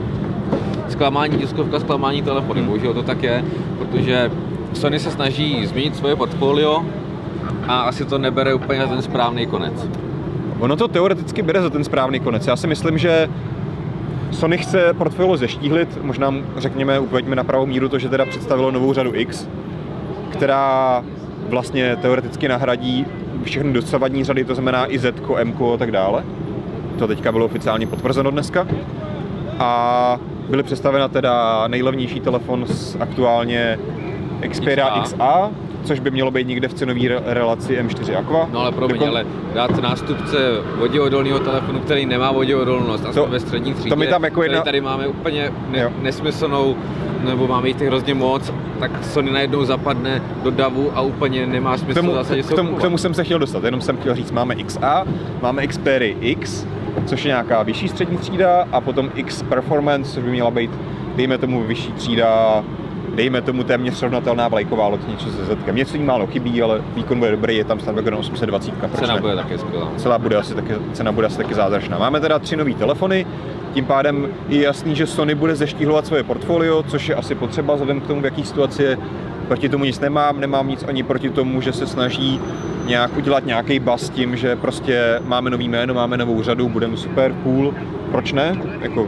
Speaker 3: zklamání tiskovka, zklamání telefony, hmm. bohužel to tak je, protože Sony se snaží změnit svoje portfolio a asi to nebere úplně na ten správný konec.
Speaker 1: Ono to teoreticky bere za ten správný konec. Já si myslím, že Sony chce portfolio zeštíhlit, možná řekněme, uveďme na pravou míru to, že teda představilo novou řadu X, která vlastně teoreticky nahradí všechny dosavadní řady, to znamená i Z, M a tak dále. To teďka bylo oficiálně potvrzeno dneska. A byly představena teda nejlevnější telefon s aktuálně Xperia XA, XA což by mělo být někde v cenové relaci M4 Aqua.
Speaker 3: No ale promiň, Dokon... ale dát nástupce voděodolného telefonu, který nemá voděodolnost, a to, ve střední třídě,
Speaker 1: to mi tam jako jedna...
Speaker 3: tady máme úplně ne, nesmyslnou, nebo máme jich hrozně moc, tak Sony najednou zapadne do davu a úplně nemá smysl
Speaker 1: k tomu,
Speaker 3: zase,
Speaker 1: k tomu, k tomu jsem se chtěl dostat, jenom jsem chtěl říct, máme XA, máme Xperia X, což je nějaká vyšší střední třída a potom X Performance, což by měla být, dejme tomu, vyšší třída dejme tomu téměř srovnatelná vlajková loď něco se zetkem. Něco jí málo chybí, ale výkon bude dobrý, je tam Snapdragon 820.
Speaker 3: Proč cena ne? bude také skvělá.
Speaker 1: Celá bude asi taky, cena bude asi taky zázračná. Máme teda tři nové telefony, tím pádem je jasný, že Sony bude zeštíhlovat svoje portfolio, což je asi potřeba vzhledem k tomu, v jaký situaci je. Proti tomu nic nemám, nemám nic ani proti tomu, že se snaží nějak udělat nějaký bas tím, že prostě máme nový jméno, máme novou řadu, budeme super cool. Proč ne? Jako,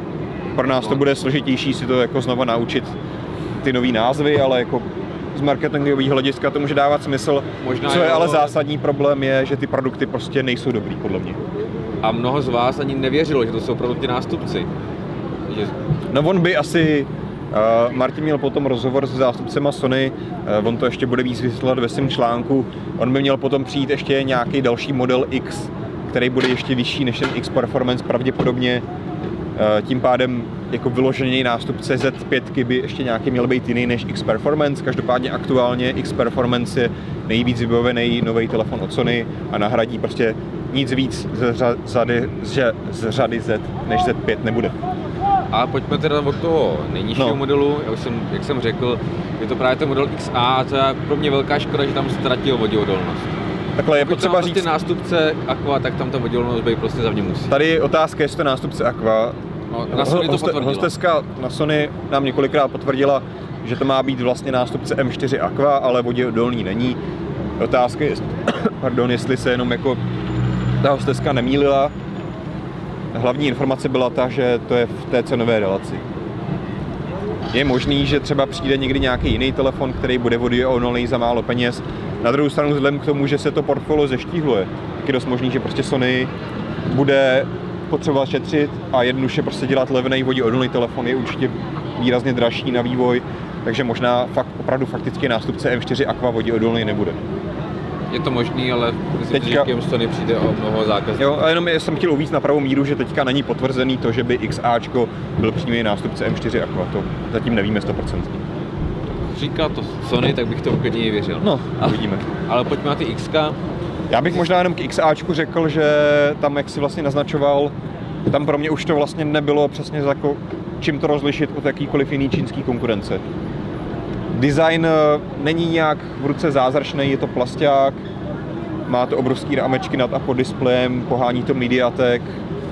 Speaker 1: pro nás to bude složitější si to jako znova naučit ty nový názvy, ale jako z marketingového hlediska to může dávat smysl. Možná Co je ale zásadní problém je, že ty produkty prostě nejsou dobrý, podle mě.
Speaker 3: A mnoho z vás ani nevěřilo, že to jsou opravdu ty nástupci.
Speaker 1: Že... No on by asi, Uh, Martin měl potom rozhovor s zástupcema Sony, uh, on to ještě bude víc vysvětlovat ve svém článku. On by měl potom přijít ještě nějaký další model X, který bude ještě vyšší než ten X Performance pravděpodobně. Uh, tím pádem jako vyložený nástupce Z5 by ještě nějaký měl být jiný než X Performance. Každopádně aktuálně X Performance je nejvíc vybavený nový telefon od Sony a nahradí prostě nic víc z řady, z, z řady Z než Z5 nebude.
Speaker 3: A pojďme teda od toho nejnižšího no. modelu, já už jsem, jak jsem řekl, je to právě ten model XA a to je pro mě velká škoda, že tam ztratil voděodolnost.
Speaker 1: Takhle je potřeba říct...
Speaker 3: Ty nástupce Aqua, tak tam ta voděodolnost být prostě za mě musí.
Speaker 1: Tady je otázka, jestli to nástupce Aqua,
Speaker 3: No, na Sony to potvrdila.
Speaker 1: Hosteska na Sony nám několikrát potvrdila, že to má být vlastně nástupce M4 Aqua, ale vodě dolní není. Otázka je, pardon, jestli se jenom jako ta hosteska nemýlila. Hlavní informace byla ta, že to je v té cenové relaci. Je možný, že třeba přijde někdy nějaký jiný telefon, který bude vody odolný za málo peněz. Na druhou stranu, vzhledem k tomu, že se to portfolio zeštíhluje, tak je dost možný, že prostě Sony bude potřeba šetřit a jednoduše prostě dělat levný vodí odolný telefon je určitě výrazně dražší na vývoj, takže možná fakt, opravdu fakticky nástupce M4 Aqua vodí odolný nebude.
Speaker 3: Je to možný, ale myslím, teďka, že Sony přijde o mnoho zákazníků.
Speaker 1: Jo, a jenom jsem chtěl uvíct na pravou míru, že teďka není potvrzený to, že by XAčko byl přímý nástupce M4 Aqua. To zatím nevíme 100%.
Speaker 3: Říká to Sony, tak bych to úplně věřil.
Speaker 1: No, uvidíme.
Speaker 3: Ale pojďme na ty XK.
Speaker 1: Já bych možná jenom k XAčku řekl, že tam, jak si vlastně naznačoval, tam pro mě už to vlastně nebylo přesně jako čím to rozlišit od jakýkoliv jiný čínský konkurence. Design eh, není nějak v ruce zázračný, je to plasták, má to obrovský rámečky nad a pod displejem, pohání to Mediatek,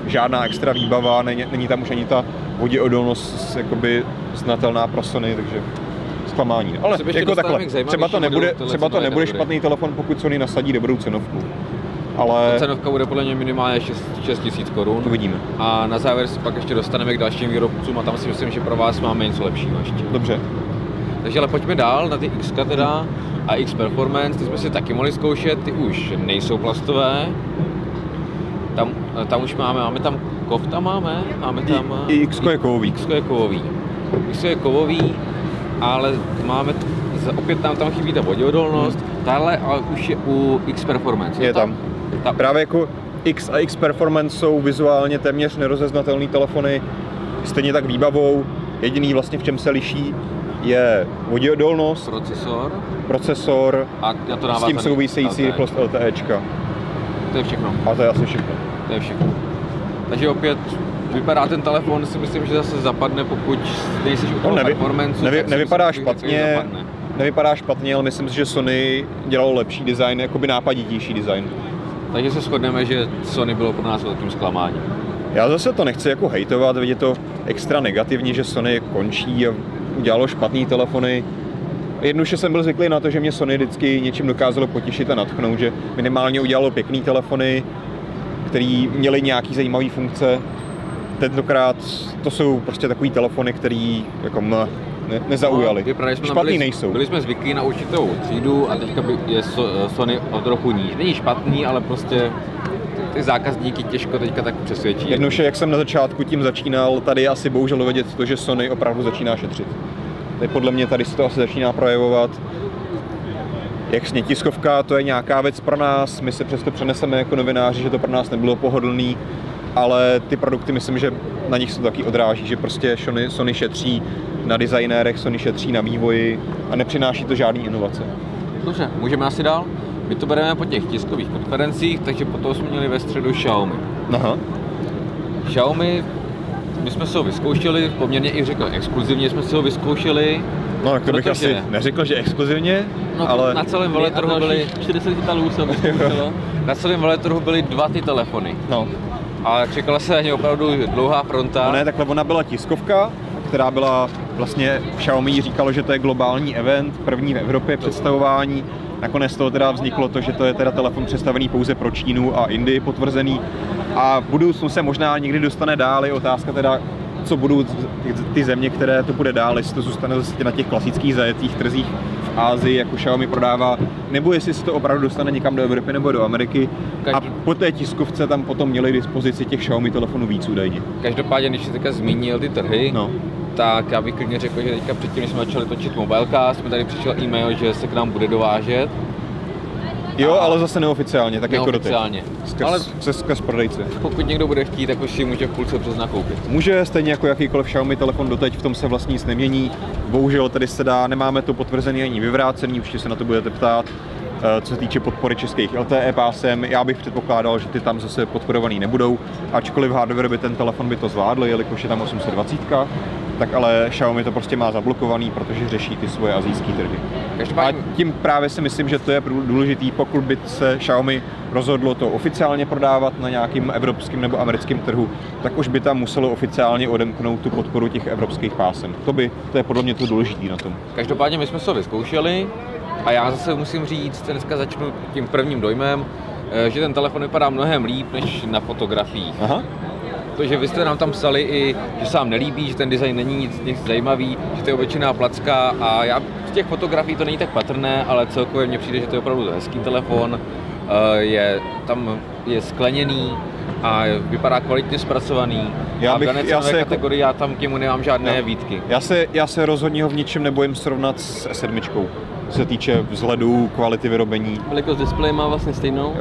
Speaker 1: žádná extra výbava, není, není tam už ani ta voděodolnost jakoby znatelná pro Sony, takže zklamání. Ale jako takhle, třeba to nebude, třeba to nebude špatný telefon, pokud Sony nasadí dobrou cenovku. Ale...
Speaker 3: Ta cenovka bude podle mě minimálně 6, 6 tisíc korun.
Speaker 1: Uvidíme.
Speaker 3: A na závěr se pak ještě dostaneme k dalším výrobcům a tam si myslím, že pro vás máme něco lepšího ještě.
Speaker 1: Dobře.
Speaker 3: Takže ale pojďme dál na ty X teda a X Performance, ty jsme si taky mohli zkoušet, ty už nejsou plastové. Tam, tam už máme, máme tam kofta máme, máme tam...
Speaker 1: I, i X je kovový.
Speaker 3: X je kovový. X je kovový, ale máme opět nám tam chybí ta voděodolnost, hmm. tahle ale už je u X Performance.
Speaker 1: Je tam.
Speaker 3: tam.
Speaker 1: Právě jako X a X Performance jsou vizuálně téměř nerozeznatelné telefony, stejně tak výbavou. Jediný vlastně v čem se liší je voděodolnost,
Speaker 3: Procesor
Speaker 1: procesor,
Speaker 3: a já to
Speaker 1: s tím související rychlost LTEčka.
Speaker 3: To je všechno.
Speaker 1: A to je asi všechno.
Speaker 3: To je všechno. Takže opět vypadá ten telefon, si myslím, že zase zapadne, pokud nejsi u toho
Speaker 1: On nevy,
Speaker 3: performance.
Speaker 1: nevy, nevypadá
Speaker 3: myslím,
Speaker 1: špatně, nevypadá špatně, ale myslím si, že Sony dělalo lepší design, jakoby nápaditější design.
Speaker 3: Takže se shodneme, že Sony bylo pro nás velkým zklamáním.
Speaker 1: Já zase to nechci jako hejtovat, vidět to extra negativně, že Sony končí a udělalo špatný telefony. Jednoduše jsem byl zvyklý na to, že mě Sony vždycky něčím dokázalo potěšit a natchnout, že minimálně udělalo pěkný telefony, který měly nějaký zajímavý funkce. Tentokrát to jsou prostě takový telefony, který jako mh, ne, nezaujaly.
Speaker 3: No,
Speaker 1: Špatný
Speaker 3: byli,
Speaker 1: nejsou.
Speaker 3: Byli jsme zvyklí na určitou třídu a teďka by- je So- Sony o trochu níž. Není špatný, ale prostě ty, zákazníky těžko teďka tak přesvědčí.
Speaker 1: Jednoduše, jak jsem na začátku tím začínal, tady je asi bohužel vidět to, že Sony opravdu začíná šetřit. Tady podle mě tady se to asi začíná projevovat. Jak tiskovka, to je nějaká věc pro nás, my se přesto přeneseme jako novináři, že to pro nás nebylo pohodlný, ale ty produkty myslím, že na nich se to taky odráží, že prostě Sony, Sony šetří na designérech, Sony šetří na vývoji a nepřináší to žádný inovace.
Speaker 3: Dobře, můžeme asi dál? My to bereme po těch tiskových konferencích, takže potom jsme měli ve středu Xiaomi.
Speaker 1: Aha.
Speaker 3: Xiaomi, my jsme si ho vyzkoušeli, poměrně i řekl, exkluzivně jsme si ho vyzkoušeli.
Speaker 1: No, tak to bych asi neřekl, že exkluzivně,
Speaker 3: No,
Speaker 1: ale
Speaker 3: na celém veletrhu byly,
Speaker 2: dalších 40 italů vyzkoušela.
Speaker 3: na celém veletrhu byly dva ty telefony.
Speaker 1: no,
Speaker 3: A čekala se na ně opravdu dlouhá fronta.
Speaker 1: No ne, takhle ona byla tiskovka, která byla vlastně, Xiaomi říkalo, že to je globální event, první v Evropě představování. Nakonec z toho teda vzniklo to, že to je teda telefon představený pouze pro Čínu a Indii potvrzený. A v budoucnu se možná někdy dostane dál, je otázka teda, co budou ty- země, které to bude dál, jestli to zůstane zase na těch klasických zajetých trzích v Ázii, jako Xiaomi prodává, nebo jestli se to opravdu dostane někam do Evropy nebo do Ameriky. A po té tiskovce tam potom měli dispozici těch Xiaomi telefonů víc údajně.
Speaker 3: Každopádně, když jsi teďka zmínil ty trhy,
Speaker 1: No.
Speaker 3: Tak já bych klidně řekl, že teďka předtím, než jsme začali točit Mobilecast, jsme tady přišel e-mail, že se k nám bude dovážet.
Speaker 1: Jo, ale zase neoficiálně, tak jako doteď.
Speaker 3: Neoficiálně.
Speaker 1: Skrz,
Speaker 3: Ale
Speaker 1: ale... skrz prodejce.
Speaker 3: pokud někdo bude chtít, tak už si může v půlce přes nakoupit.
Speaker 1: Může stejně jako jakýkoliv Xiaomi telefon doteď, v tom se vlastně nic nemění. Bohužel tady se dá, nemáme to potvrzený ani vyvrácený, určitě se na to budete ptát. Eh, Co se týče podpory českých LTE pásem, já bych předpokládal, že ty tam zase podporovaný nebudou, ačkoliv hardware by ten telefon by to zvládl, jelikož je tam 820, tak ale Xiaomi to prostě má zablokovaný, protože řeší ty svoje azijské trhy. A
Speaker 3: Každopádně,
Speaker 1: tím právě si myslím, že to je důležitý, pokud by se Xiaomi rozhodlo to oficiálně prodávat na nějakým evropským nebo americkém trhu, tak už by tam muselo oficiálně odemknout tu podporu těch evropských pásem. To by, to je podle mě to důležité na tom.
Speaker 3: každopádně my jsme se ho vyzkoušeli a já zase musím říct, dneska začnu tím prvním dojmem, eh, že ten telefon vypadá mnohem líp než na fotografiích.
Speaker 1: Aha.
Speaker 3: To, že vy jste nám tam psali i, že se vám nelíbí, že ten design není nic, nic zajímavý, že to je obyčejná placka a já z těch fotografií to není tak patrné, ale celkově mně přijde, že to je opravdu hezký telefon, eh, je tam je skleněný a vypadá kvalitně zpracovaný.
Speaker 1: Já
Speaker 3: a v
Speaker 1: bych-
Speaker 3: dané
Speaker 1: já se jako-
Speaker 3: kategorii já tam k němu nemám žádné
Speaker 1: Jo.
Speaker 3: výtky.
Speaker 1: Já se, já se rozhodně ho v ničem nebojím srovnat s S7, co se týče vzhledu, kvality vyrobení.
Speaker 2: Velikost displeje má vlastně stejnou.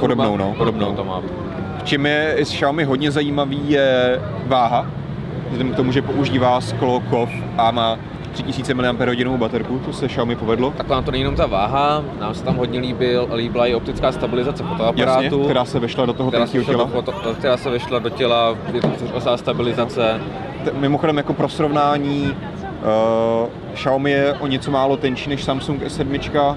Speaker 1: Podobnou, no,
Speaker 3: Podobnou to má.
Speaker 1: V čem je s Xiaomi hodně zajímavý je váha. Vzhledem k tomu, že používá sklo kov a má 3000 mAh baterku, to se Xiaomi povedlo.
Speaker 3: Tak nám to není jenom ta váha, nám se tam hodně líbil, líbila i optická stabilizace
Speaker 1: Jasně,
Speaker 3: fotoaparátu.
Speaker 1: která se vešla do toho
Speaker 3: která se,
Speaker 1: tenkého těla.
Speaker 3: do, foto, která se vešla do těla, je to čtyřosá stabilizace.
Speaker 1: T- Mimochodem jako pro srovnání, uh, Xiaomi je o něco málo tenčí než Samsung S7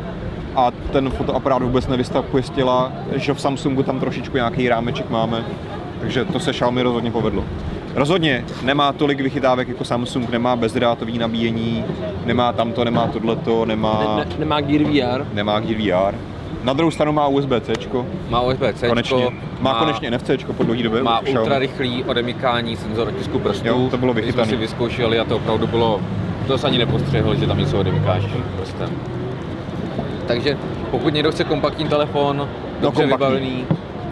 Speaker 1: a ten fotoaparát vůbec nevystupuje z těla, že v Samsungu tam trošičku nějaký rámeček máme, takže to se Xiaomi rozhodně povedlo. Rozhodně nemá tolik vychytávek jako Samsung, nemá bezdrátový nabíjení, nemá tamto, nemá tohleto, nemá,
Speaker 2: Ne, ne, nemá Gear VR.
Speaker 1: nemá Gear VR. Na druhou stranu má USB-C,
Speaker 3: Má USB-C,
Speaker 1: konečně. Má, konečně NFC po dlouhý době.
Speaker 3: má ultra rychlý odemykání senzor otisku prstů.
Speaker 1: Jo, to bylo
Speaker 3: jsme
Speaker 1: vychytaný.
Speaker 3: si vyzkoušeli a to opravdu bylo, to se ani nepostřehl, že tam něco odemykáš prstem. Takže pokud někdo chce kompaktní telefon, dobře
Speaker 1: kompaktní.
Speaker 3: vybavený,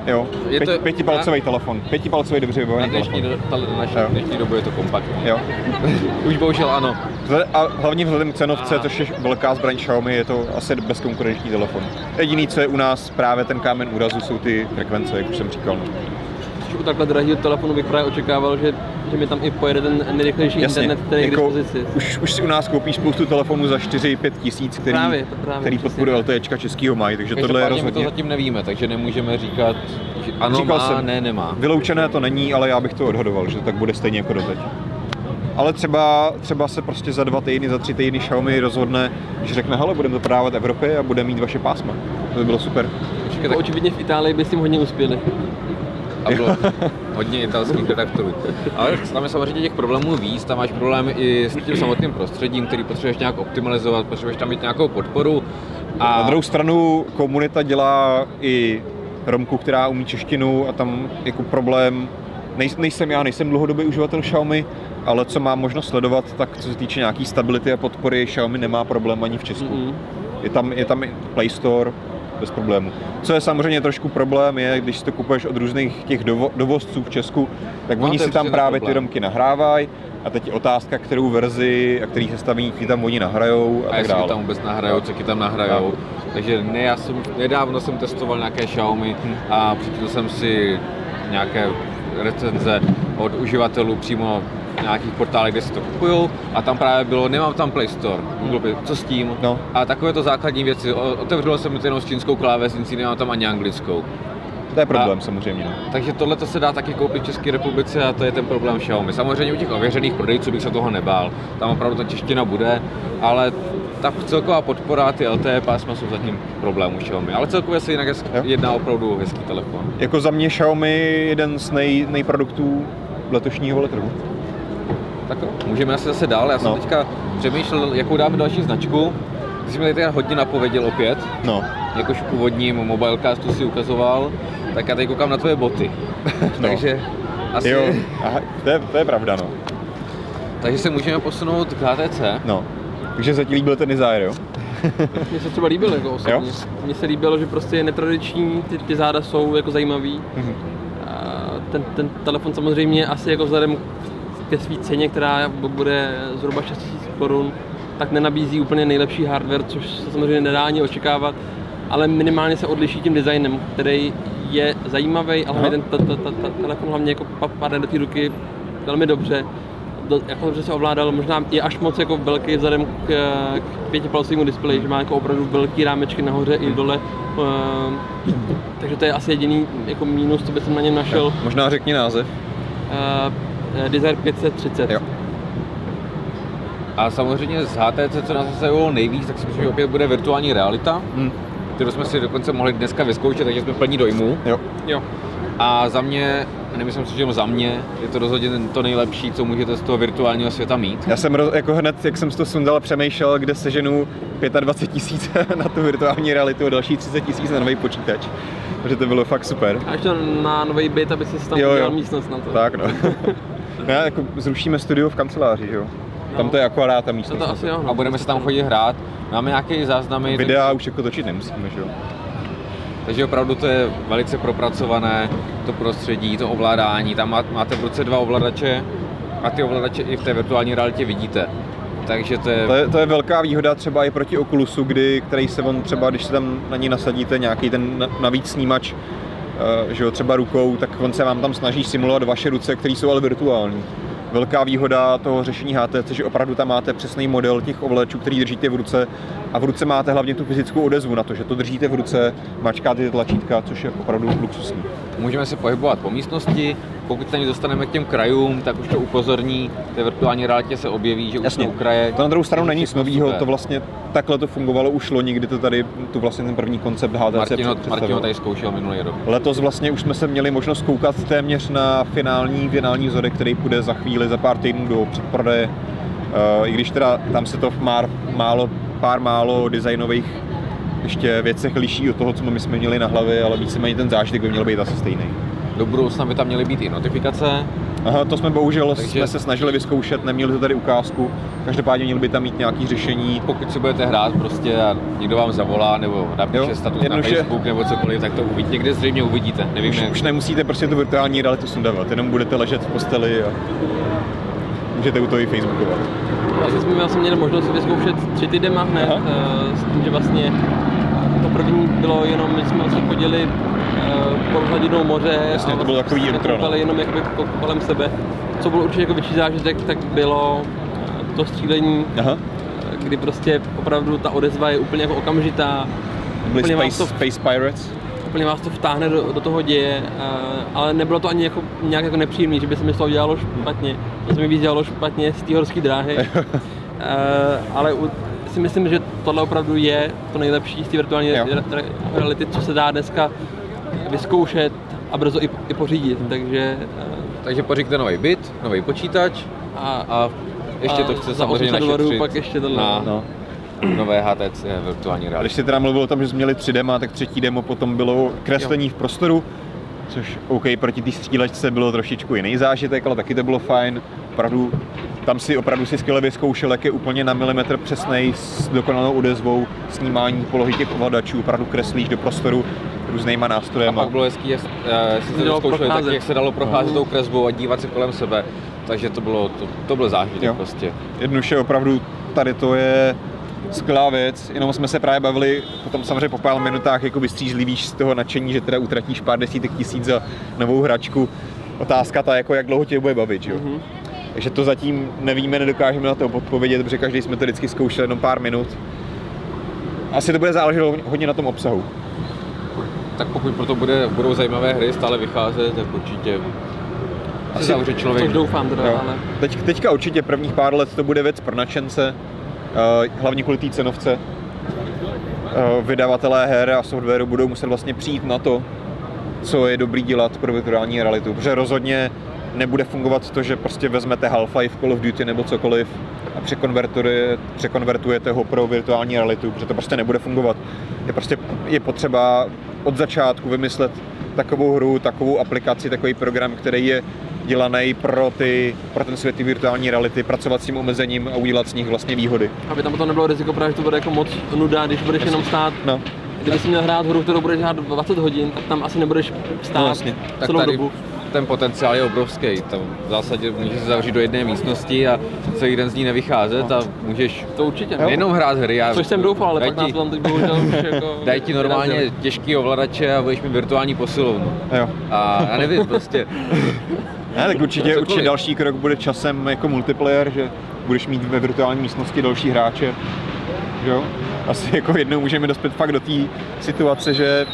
Speaker 1: Jo,
Speaker 3: Je
Speaker 1: Pět,
Speaker 3: to-
Speaker 1: pětipalcový telefon, pětipalcový dobře
Speaker 3: Na
Speaker 1: vybavený
Speaker 3: dnešní,
Speaker 1: telefon.
Speaker 3: do, ta, naši
Speaker 1: Jo.
Speaker 3: dnešní dobu je to kompaktní.
Speaker 1: Jo.
Speaker 3: Už bohužel ano.
Speaker 1: Vzhled- A hlavně vzhledem k cenovce, což je velká zbraň Xiaomi, je to asi bezkonkurenční telefon. Jediný, co je u nás právě ten kámen úrazu, jsou ty frekvence, jak už jsem říkal.
Speaker 2: Už u takhle drahého telefonu bych právě očekával, že, že mi tam i pojede ten nejrychlejší internet, který je k dispozici.
Speaker 1: už, už si u nás koupíš spoustu telefonů za 4-5 tisíc, který,
Speaker 2: Právě, právě,
Speaker 1: který podporuje LTEčka českýho mají, takže tohle je
Speaker 3: Každopádně my to
Speaker 1: rozhodně...
Speaker 3: zatím nevíme, takže nemůžeme říkat, že ano
Speaker 1: Říkal
Speaker 3: má,
Speaker 1: jsem.
Speaker 3: ne nemá.
Speaker 1: Vyloučené to není, ale já bych to odhadoval, že to tak bude stejně jako doteď. Ale třeba, třeba se prostě za dva týdny, za tři týdny Xiaomi rozhodne, že řekne, hele, budeme to prodávat Evropě a bude mít vaše pásma. To by bylo super.
Speaker 3: Počkej,
Speaker 2: Jako
Speaker 3: tak
Speaker 2: očividně v Itálii by s tím hodně uspěli.
Speaker 3: A bylo hodně italských redaktorů. Ale tam je samozřejmě těch problémů víc, tam máš problémy i s tím samotným prostředím, který potřebuješ nějak optimalizovat, potřebuješ tam mít nějakou podporu. A
Speaker 1: Na druhou stranu komunita dělá i Romku, která umí češtinu a tam jako problém, nej, nejsem já, nejsem dlouhodobý uživatel Xiaomi, ale co mám možnost sledovat, tak co se týče nějaký stability a podpory, Xiaomi nemá problém ani v Česku.
Speaker 2: Mm-mm.
Speaker 1: Je tam, je tam i Play Store bez problému. Co je samozřejmě trošku problém, je, když si to kupuješ od různých těch dovo, dovozců v Česku, tak
Speaker 3: No,
Speaker 1: oni si tam právě ty
Speaker 3: problém.
Speaker 1: romky nahrávají a teď je otázka, kterou verzi a který sestaví ti tam oni nahrajou a,
Speaker 3: a
Speaker 1: tak dále.
Speaker 3: tam vůbec nahrajou, co ti tam nahrajou. Takže ne, já jsem, nedávno jsem testoval nějaké Xiaomi
Speaker 1: Hm.
Speaker 3: a přečetl jsem si nějaké recenze od uživatelů přímo nějakých portálech, kde si to kupují a tam právě bylo, nemám tam Play Store, Google Play, co s tím?
Speaker 1: No.
Speaker 3: A takové to základní věci, O- otevřel jsem to jenom s čínskou klávesnicí, nemám tam ani anglickou.
Speaker 1: To je problém
Speaker 3: A-
Speaker 1: samozřejmě. No.
Speaker 3: Takže tohle to se dá taky koupit v České republice a to je ten problém Xiaomi. Samozřejmě u těch ověřených prodejců bych se toho nebál. Tam opravdu ta čeština bude, ale ta celková podpora, ty LTE pásma jsou zatím problém u Xiaomi. Ale celkově se jinak jedná opravdu o hezký telefon.
Speaker 1: Jako za mě Xiaomi jeden z nej, nejproduktů letošního veletrhu.
Speaker 3: Tak jo, můžeme asi zase dál. Já jsem
Speaker 1: No.
Speaker 3: teďka přemýšlel, jakou dáme další značku. Ty jsi mi tady teda hodně napověděl opět,
Speaker 1: No,
Speaker 3: jakož v původním mobilecastu si ukazoval, tak já tady koukám na tvoje boty.
Speaker 1: No.
Speaker 3: takže asi,
Speaker 1: jo, aha, to, je, to je pravda, no.
Speaker 3: takže se můžeme posunout k HTC.
Speaker 1: no. Takže se ti líbil ten Desire, jo?
Speaker 2: Mně se třeba líbil jako osobně.
Speaker 1: Jo?
Speaker 2: Mně se líbilo, že prostě je netradiční, ty, ty záda jsou jako zajímavý.
Speaker 1: Mhm.
Speaker 2: A ten, ten telefon samozřejmě asi jako vzhledem ke své ceně, která bu- bude zhruba 6 000 korun, tak nenabízí úplně nejlepší hardware, což se samozřejmě nedá ani očekávat, ale minimálně se odliší tím designem, který je zajímavý, ale ten telefon hlavně jako pa- padne do té ruky velmi dobře. Do, jako dobře se ovládal, možná je až moc jako velký vzhledem k, k pětipalcovému displeji, že má jako opravdu velký rámečky nahoře i dole. Ehm, takže to je asi jediný jako mínus, co bych na něm našel.
Speaker 1: Možná řekni název.
Speaker 2: Uh, Desire 530.
Speaker 1: Jo.
Speaker 3: A samozřejmě z HTC, co nás zasahovalo nejvíc, tak si myslím, že opět bude virtuální realita,
Speaker 1: Hm.
Speaker 3: kterou jsme si dokonce mohli dneska vyzkoušet, takže jsme plní dojmu.
Speaker 1: Jo.
Speaker 2: jo.
Speaker 3: A za mě, nemyslím si, že jenom za mě, je to rozhodně to nejlepší, co můžete z toho virtuálního světa mít.
Speaker 1: Já jsem roz, jako hned, jak jsem si to sundal, přemýšlel, kde seženu 25 tisíc na tu virtuální realitu a další 30 tisíc na nový počítač. Takže to bylo fakt super.
Speaker 2: A ještě na nový byt, aby si tam
Speaker 1: Jo, jo.
Speaker 2: místnost na to.
Speaker 1: Tak no. no já jako zrušíme studio v kanceláři, jo? Tam to je akorát ta
Speaker 2: To,
Speaker 1: místnost.
Speaker 2: to asi jo. No.
Speaker 3: A budeme se tam chodit hrát. Máme nějaké záznamy,
Speaker 1: Videa už jako točit nemusíme, že jo?
Speaker 3: takže opravdu to je velice propracované, to prostředí, to ovládání. Tam má- máte v ruce dva ovladače a ty ovladače i v té virtuální realitě vidíte. Takže to je,
Speaker 1: To je, to je velká výhoda třeba i proti Oculusu, kdy, který se on třeba, když se tam na ní nasadíte nějaký ten na- navíc snímač, že jo, třeba rukou, tak on se vám tam snaží simulovat vaše ruce, které jsou ale virtuální. Velká výhoda toho řešení HTC, že opravdu tam máte přesný model těch ovladačů, který držíte v ruce a v ruce máte hlavně tu fyzickou odezvu na to, že to držíte v ruce, mačkáte ty tlačítka, což je opravdu luxusní.
Speaker 3: Můžeme se pohybovat po místnosti, pokud se dostaneme k těm krajům, tak už to upozorní, v té virtuální realitě se objeví, že už
Speaker 1: Jasně.
Speaker 3: jsme u kraje.
Speaker 1: To na druhou stranu není nic nového, to vlastně takhle to fungovalo už loni, kdy to tady, tu vlastně ten první koncept HTC
Speaker 3: Martino,
Speaker 1: představil.
Speaker 3: Martino tady zkoušel minulý rok.
Speaker 1: Letos vlastně už jsme se měli možnost koukat téměř na finální, finální vzorek, který půjde za chvíli, za pár týdnů do předprodeje. Uh, I když teda tam se to v már, málo, pár málo designových ještě věcech liší od toho, co my jsme měli na hlavě, ale víceméně ten zážitek by měl být asi stejný.
Speaker 3: Do budoucna by tam měly být i notifikace,
Speaker 1: Aha, to jsme bohužel
Speaker 3: Takže-
Speaker 1: jsme se snažili vyzkoušet, neměli to tady ukázku. Každopádně měli by tam mít nějaký řešení.
Speaker 3: Pokud si budete hrát prostě a někdo vám zavolá nebo napíše
Speaker 1: Jo,
Speaker 3: status
Speaker 1: jednoduše-
Speaker 3: na Facebook nebo cokoliv, tak to uvidíte. Někde zřejmě uvidíte, nevím
Speaker 1: Už,
Speaker 3: jak.
Speaker 1: už nemusíte prostě tu virtuální realitu sundávat, jenom budete ležet v posteli a můžete u toho i facebookovat.
Speaker 2: Jsme vlastně měli možnost vyzkoušet tři ty dema hned,
Speaker 1: Aha.
Speaker 2: eh, s tím, že vlastně to první bylo jenom, my jsme vlastně chodili eh, pod hladinou moře
Speaker 1: Jasně,
Speaker 2: a
Speaker 1: to bylo
Speaker 2: vlastně
Speaker 1: takový intro, no.
Speaker 2: jenom jakoby ko- kolem sebe. Co bylo určitě jako větší zážitek, tak bylo eh, to střílení,
Speaker 1: Aha,
Speaker 2: kdy prostě opravdu ta odezva je úplně jako okamžitá,
Speaker 1: byli
Speaker 2: vás
Speaker 1: Space,
Speaker 2: to-
Speaker 1: Space Pirates.
Speaker 2: Úplně vás to vtáhne do, do toho děje, eh, ale nebylo to ani jako, nějak jako nepříjemný, že by se mi z toho dělalo špatně. To se mi víc dělalo špatně z té horské dráhy. Eh, ale u, si myslím, že tohle opravdu je to nejlepší z té virtuální
Speaker 1: Jo.
Speaker 2: re- re- reality, co se dá dneska vyzkoušet a brzo i, i pořídit. Takže eh,
Speaker 3: Takže pořiďte nový byt, nový počítač
Speaker 2: a,
Speaker 3: a ještě
Speaker 2: A
Speaker 3: to chce samozřejmě
Speaker 2: 800 dolarů pak ještě tohle.
Speaker 3: na
Speaker 1: No.
Speaker 3: Nové HTC virtuální
Speaker 1: A když
Speaker 3: reality.
Speaker 1: se teda mluvil o tom, že jsme měli tři dema, tak třetí demo potom bylo kreslení v prostoru, což OK, proti té střílečce bylo trošičku jiný zážitek, ale taky to bylo fajn. Opravdu, tam si opravdu si skvěle vyzkoušel, jak je úplně na milimetr přesnej s dokonalou odezvou, snímání polohy těch ovladačů, opravdu kreslíš do prostoru různýma
Speaker 3: A
Speaker 1: nástrojema.
Speaker 3: pak bylo hezký, jak eh, si
Speaker 2: Se
Speaker 3: se
Speaker 2: dalo
Speaker 3: zkoušeli, tak
Speaker 2: procházet.
Speaker 3: jak se dalo procházet tou kresbou a dívat se kolem sebe. Takže to bylo, to, to byl zážitek
Speaker 1: Jo.
Speaker 3: prostě.
Speaker 1: Jednoduše opravdu tady to je skvělá věc, jenom jsme se právě bavili potom samozřejmě po pár minutách jako vystřízlivíš z toho nadšení, že teda utratíš pár desítek tisíc za novou hračku. Otázka ta jako jak dlouho tě bude bavit, jo?
Speaker 2: Mhm.
Speaker 1: Takže to zatím nevíme, nedokážeme na to odpovědět, protože každý jsme to vždycky zkoušeli jenom pár minut. Asi to bude záležet hodně na tom obsahu.
Speaker 3: Tak pokud proto bude, budou zajímavé hry stále vycházet, tak určitě
Speaker 1: Asi-
Speaker 3: asi zavře člověk.
Speaker 2: což doufám teda,
Speaker 1: Jo.
Speaker 2: ale
Speaker 1: Teď, teďka určitě prvních pár let to bude věc pro nadšence, hlavně kvůli té cenovce. Eh, Vydavatelé her a softwaru budou muset vlastně přijít na to, co je dobrý dělat pro virtuální realitu, protože rozhodně nebude fungovat to, že prostě vezmete Half-Life, Call of Duty nebo cokoliv a překonvertuje, překonvertujete ho pro virtuální realitu, protože to prostě nebude fungovat. Je prostě je potřeba od začátku vymyslet takovou hru, takovou aplikaci, takový program, který je dělaný pro, ty, pro ten svět té virtuální reality, pracovat s tím omezením a udělat z nich vlastně výhody.
Speaker 2: aby tam potom nebylo riziko, právě, že to bude jako moc nuda, když budeš jenom stát
Speaker 1: No,
Speaker 2: Kdyby jsi měl hrát hru, kterou budeš hrát 20 hodin, tak tam asi nebudeš stát
Speaker 1: No, jasně.
Speaker 3: Tak
Speaker 2: celou
Speaker 3: tady
Speaker 2: dobu.
Speaker 3: ten potenciál je obrovský. Tam v zásadě můžeš se zavřít do jedné místnosti a celý den z ní nevycházet a můžeš
Speaker 2: To určitě.
Speaker 1: Jo.
Speaker 3: nejenom hrát hry. Já,
Speaker 2: Což jsem doufal, ale
Speaker 3: daj
Speaker 2: pak nás
Speaker 3: ti,
Speaker 2: to tam teď bohužel už jako
Speaker 3: Dají ti normálně těžký ovladače a budeš mít virtuální posilovnu.
Speaker 1: jo.
Speaker 3: A já nevím, prostě.
Speaker 1: Ne, tak určitě, určitě další krok bude časem jako multiplayer, že budeš mít ve virtuální místnosti další hráče. Jo? Asi jako jednou můžeme dospět fakt do té situace, že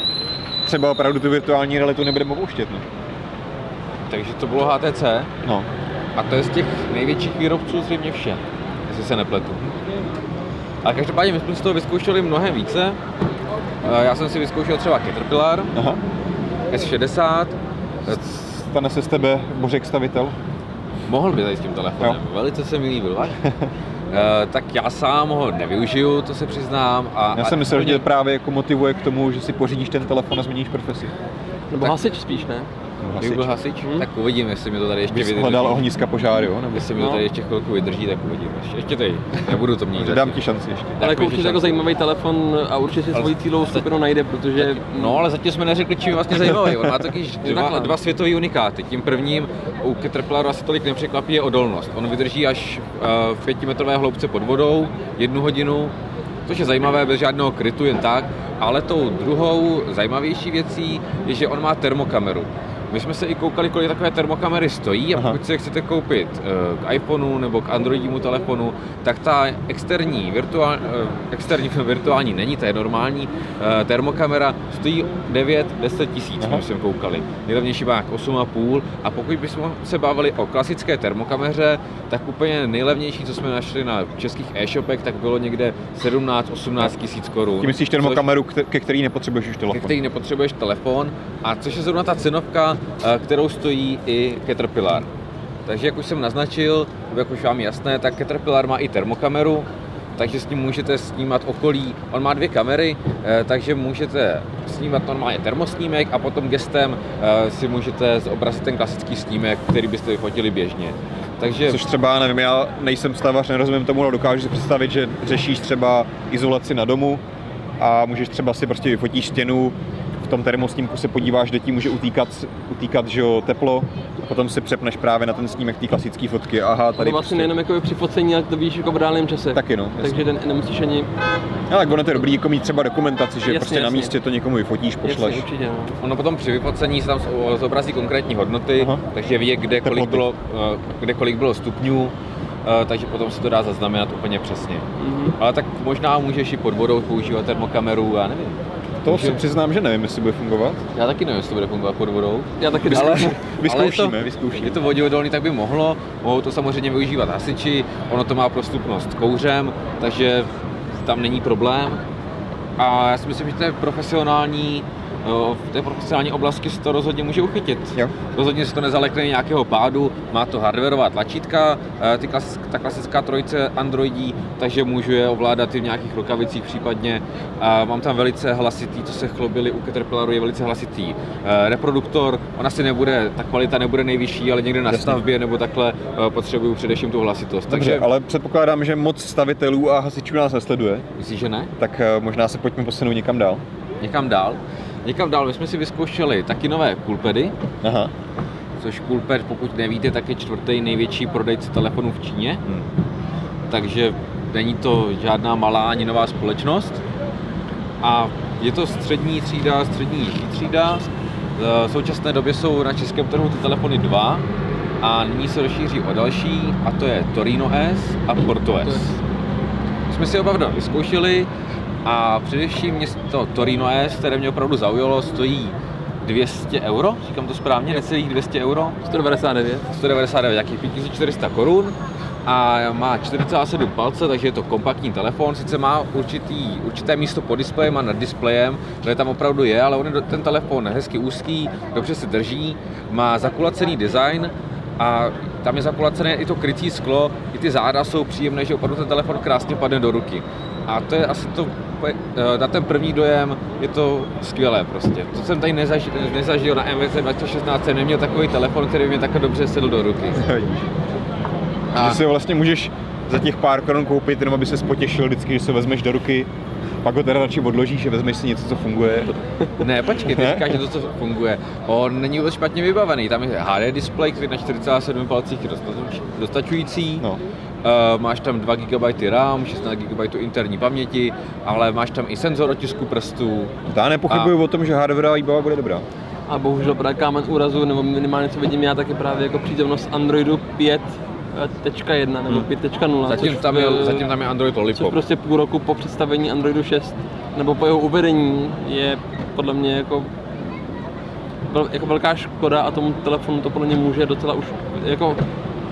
Speaker 1: třeba opravdu tu virtuální realitu nebudeme opouštět. No.
Speaker 3: Takže to bylo HTC
Speaker 1: no.
Speaker 3: a to je z těch největších výrobců zřejmě vše, jestli se nepletu. Ale každopádně my jsme z toho vyzkoušeli mnohem více. Eh, Já jsem si vyzkoušel třeba Caterpillar
Speaker 1: Aha.
Speaker 3: S60,
Speaker 1: Stane se z tebe božek stavitel?
Speaker 3: Mohl by tady s tím telefonem,
Speaker 1: Jo.
Speaker 3: velice se mi líbil. Eh, tak já sám ho nevyužiju, to se přiznám. A,
Speaker 1: Já
Speaker 3: a
Speaker 1: jsem myslel, že tě právě jako motivuje k tomu, že si pořídíš ten telefon a změníš profesi.
Speaker 2: Nebo
Speaker 3: tak-
Speaker 2: hasič spíš, ne?
Speaker 3: Kdyby byl hasič,
Speaker 2: Hmm.
Speaker 3: tak uvidím, jestli mi to tady ještě
Speaker 1: Bys
Speaker 3: vydrží.
Speaker 1: hledal ohniska požáru, jo? Nebo
Speaker 3: Jestli mi to
Speaker 2: No.
Speaker 3: tady ještě chvilku vydrží, tak uvidím. Ještě, ještě tady, nebudu to měnit.
Speaker 1: dám ti šanci ještě.
Speaker 2: Ale jako určitě jako zajímavý telefon a určitě si svoji cílovou skupinu najde, protože
Speaker 3: No, ale zatím jsme neřekli, čím je vlastně zajímavý. On má totiž dva, dva světové unikáty. Tím prvním u Caterpillaru asi tolik nepřekvapí je odolnost. On vydrží až eh, v pětimetrové hloubce pod vodou, jednu hodinu, což je zajímavé bez žádného krytu jen tak. Ale tou druhou zajímavější věcí je, že on má termokameru. My jsme se i koukali, kolik takové termokamery stojí a
Speaker 1: Aha.
Speaker 3: pokud si je chcete koupit eh, k iPhoneu nebo k Androidímu telefonu, tak ta externí, virtuál, eh, externí virtuální není, ta je normální eh, termokamera, stojí 9-10 tisíc, jsme koukali. Nejlevnější má jak 8,5 a pokud bychom se bavili o klasické termokameře, tak úplně nejlevnější, co jsme našli na českých e-shopech, tak bylo někde 17-18 tisíc korun.
Speaker 1: Ty myslíš
Speaker 3: což-
Speaker 1: termokameru, ke ke který nepotřebuješ už
Speaker 3: ke
Speaker 1: telefon?
Speaker 3: který nepotřebuješ telefon, a což je zrovna ta cenovka, kterou stojí i Caterpillar. Takže jak už jsem naznačil, jak už vám je jasné, tak Caterpillar má i termokameru, takže s ním můžete snímat okolí. On má dvě kamery, eh, takže můžete snímat normálně termosnímek a potom gestem eh, si můžete zobrazit ten klasický snímek, který byste vyfotili běžně.
Speaker 1: Takže... Což třeba, nevím, já nejsem stavař, nerozumím tomu, ale dokážu si představit, že řešíš třeba izolaci na domu a můžeš třeba si prostě vyfotíš stěnu, v tom termosnímku se podíváš, kde ti může utýkat, utýkat že jo, teplo, a potom si přepneš právě na ten snímek té klasické fotky. Aha, tady
Speaker 2: to vlastně prostě... nejenom jako při focení, ale to víš jako v reálném čase.
Speaker 1: Taky no. Jasně.
Speaker 2: Takže ten nemusíš ani...
Speaker 1: Ale tak ono to je dobrý jako mít třeba dokumentaci, že jasně, prostě jasně. na místě to někomu vyfotíš, pošleš.
Speaker 2: Jasně, určitě, no.
Speaker 3: Ono potom při vyfocení se tam zobrazí konkrétní hodnoty, Aha. takže ví, kde kolik, bylo, eh, kde kolik bylo stupňů, Uh, takže potom se to dá zaznamenat úplně přesně. Mm-hmm. Ale tak možná můžeš i pod vodou používat termokameru, já nevím.
Speaker 1: To si přiznám, že nevím, jestli bude fungovat.
Speaker 3: Já taky nevím, jestli to bude fungovat pod vodou.
Speaker 2: Já taky
Speaker 1: ale, vyzkoušíme, ale je to, vyzkoušíme.
Speaker 3: Je to voděodolný, tak by mohlo. Mohou to samozřejmě využívat hasiči, ono to má prostupnost kouřem, takže tam není problém. A já si myslím, že to je profesionální v té profesionální oblasti se to rozhodně může uchytit.
Speaker 1: Jo.
Speaker 3: Rozhodně se to nezalekne nějakého pádu, má to hardwareová tlačítka, eh, ty klasick, ta klasická trojice Androidí, takže můžu je ovládat i v nějakých rukavicích případně. A mám tam velice hlasitý, co se chlobili u Caterpillaru, je velice hlasitý eh, reproduktor. Ona si nebude, ta kvalita nebude nejvyšší, ale někde na Jasně. stavbě nebo takhle eh, potřebuju především tu hlasitost.
Speaker 1: Dobře, takže... ale předpokládám, že moc stavitelů a hasičů nás nesleduje.
Speaker 3: Myslíš, že ne?
Speaker 1: Tak možná se pojďme posunout někam dál.
Speaker 3: Někam dál? Někam dál, my jsme si vyzkoušeli taky nové Coolpady,
Speaker 1: Aha.
Speaker 3: což Coolpad, pokud nevíte, tak je čtvrtý největší prodejce telefonů v Číně. Hmm. Takže není to žádná malá ani nová společnost. A je to střední třída, střední nižší třída. V současné době jsou na českém trhu ty telefony dva a nyní se rozšíří o další a to je Torino S a Porto S. Jsme si oba vyzkoušeli, a především město Torino S, které mě opravdu zaujalo, stojí 200 euro, říkám to správně, necelých 200 euro?
Speaker 2: 199.
Speaker 3: 199, jakých 5400 korun a má 4,7 palce, takže je to kompaktní telefon, sice má určitý, určité místo pod displejem a nad displejem, je tam opravdu je, ale on je ten telefon hezky úzký, dobře se drží, má zakulacený design a tam je zakulacené i to krytí sklo, i ty záda jsou příjemné, že opravdu ten telefon krásně padne do ruky. A to je asi to, eh, na ten první dojem je to skvělé prostě. To jsem tady nezažil, nezažil na MVC 2016, jsem neměl takový telefon, který by mě takhle dobře sedl do ruky.
Speaker 1: A... Že si vlastně můžeš za těch pár korun koupit, jenom aby se potěšil vždycky, že se vezmeš do ruky, pak ho teda radši odložíš a vezmeš si něco, co funguje.
Speaker 3: Ne, počkej, ty říkáš, že to, co funguje. On není vůbec špatně vybavený. Tam je HD display, který na 47 palcích je dostačující. No. Uh, máš tam 2 GB RAM, 16 GB interní paměti, ale máš tam i senzor otisku prstů.
Speaker 1: Já nepochybuju a... o tom, že hardware výbava bude dobrá.
Speaker 2: A bohužel právě kámen úrazu, nebo minimálně co vidím já, tak je právě jako přítomnost Androidu 5 5.1 nebo 5.0. Hmm.
Speaker 3: Zatím, což, tam je, zatím tam je Android Lollipop.
Speaker 2: Což prostě půl roku po představení Androidu 6 nebo po jeho uvedení je podle mě jako jako velká škoda a tomu telefonu to podle mě může docela už jako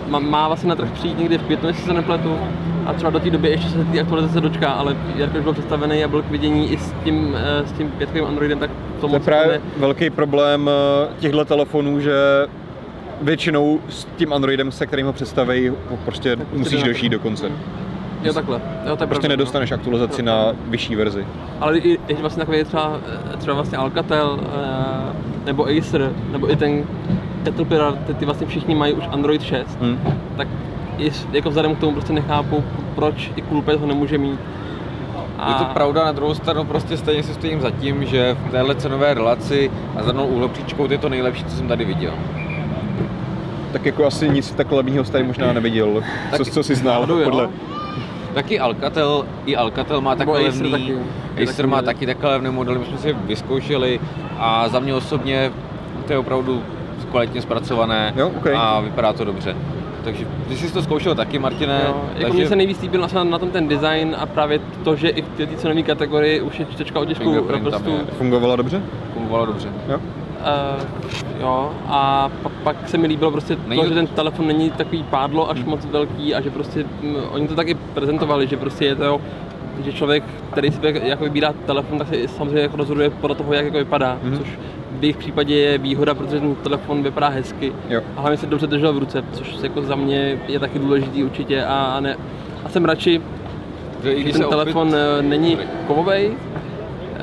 Speaker 2: má, má vlastně na trh přijít někdy v květnu, jestli se nepletu, a třeba do té doby ještě se ty aktualizace dočká, ale jak už byl představený a byl k vidění i s tím, eh, s tím pětkovým Androidem, tak
Speaker 1: to, to je právě ne... velký problém eh, těchto telefonů, že většinou s tím Androidem, se kterým ho představí, prostě tak musíš dožít do konce.
Speaker 2: Jo, takhle. Jo, to je
Speaker 1: prostě pravda, nedostaneš no. aktualizaci no. na vyšší verzi.
Speaker 2: Ale i, i vlastně takový třeba, třeba vlastně Alcatel, nebo Acer, nebo i ten Caterpillar, ty, ty vlastně všichni mají už Android 6, hmm. tak i, jako vzhledem k tomu prostě nechápu, proč i Coolpad ho nemůže mít.
Speaker 3: A... Je to pravda, na druhou stranu prostě stejně si stojím za tím, že v téhle cenové relaci a za mnou úhlopříčkou to je to nejlepší, co jsem tady viděl.
Speaker 1: Tak jako asi nic tak levného tady možná neviděl, co, co jsi znal podle...
Speaker 3: Taky Alcatel, i Alcatel má takové levný, taky, Acer má taky takové levné modely, my jsme si vyzkoušeli a za mě osobně to je opravdu kvalitně zpracované
Speaker 1: jo, okay.
Speaker 3: a vypadá to dobře. Takže ty jsi to zkoušel taky, Martine. Jo,
Speaker 2: jako takže... mně se nejvíc líbil na, na tom ten design a právě to, že i v té cenové kategorii už je čtečka otisku
Speaker 1: prostě... Fungovala dobře?
Speaker 3: Fungovala dobře.
Speaker 1: Jo.
Speaker 2: Uh, jo, a pak, pak se mi líbilo prostě to, že ten telefon není takový pádlo až moc velký a že prostě m, oni to taky prezentovali, že prostě je to že člověk, který si jako vybírá telefon, tak se samozřejmě jako rozhoduje podle toho, jak jako vypadá, mm-hmm. což v jejich případě je výhoda, protože ten telefon vypadá hezky
Speaker 1: jo.
Speaker 2: a hlavně se dobře držel v ruce, což jako za mě je taky důležitý určitě a, ne, a jsem radši,
Speaker 3: Že i
Speaker 2: že
Speaker 3: když
Speaker 2: ten telefon
Speaker 3: opět-
Speaker 2: eh, není kovovej, eh,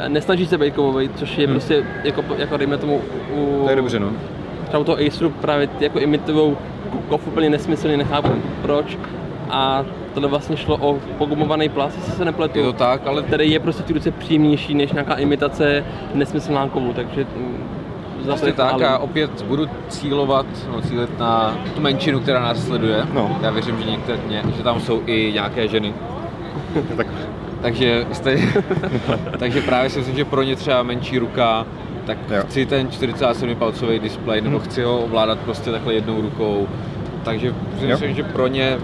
Speaker 2: nesnaží se být kovovej, což je prostě jako, jako dejme tomu u,
Speaker 1: To je dobře, no.
Speaker 2: třeba u toho Aceru právě ty jako imitujou kov úplně nesmyslně, nechápu proč. A tohle vlastně šlo o pogumovaný plast, jestli se nepletu.
Speaker 3: Je to tak, ale
Speaker 2: který je prostě v té ruce příjemnější než nějaká imitace nesmyslná kovu, takže mm, za to
Speaker 3: Prostě
Speaker 2: je
Speaker 3: tak a opět budu cílovat, no, cílit na tu menšinu, která nás sleduje.
Speaker 1: No.
Speaker 3: Já věřím, že, některé, ně, že tam jsou i nějaké ženy.
Speaker 1: Tak
Speaker 3: Takže, jste, takže právě si myslím, že pro ně třeba menší ruka, tak
Speaker 1: Jo.
Speaker 3: jo. chci ten 47 palcový displej, nebo chci ho ovládat prostě takhle jednou rukou. Takže si
Speaker 1: Jo.
Speaker 3: myslím, že pro ně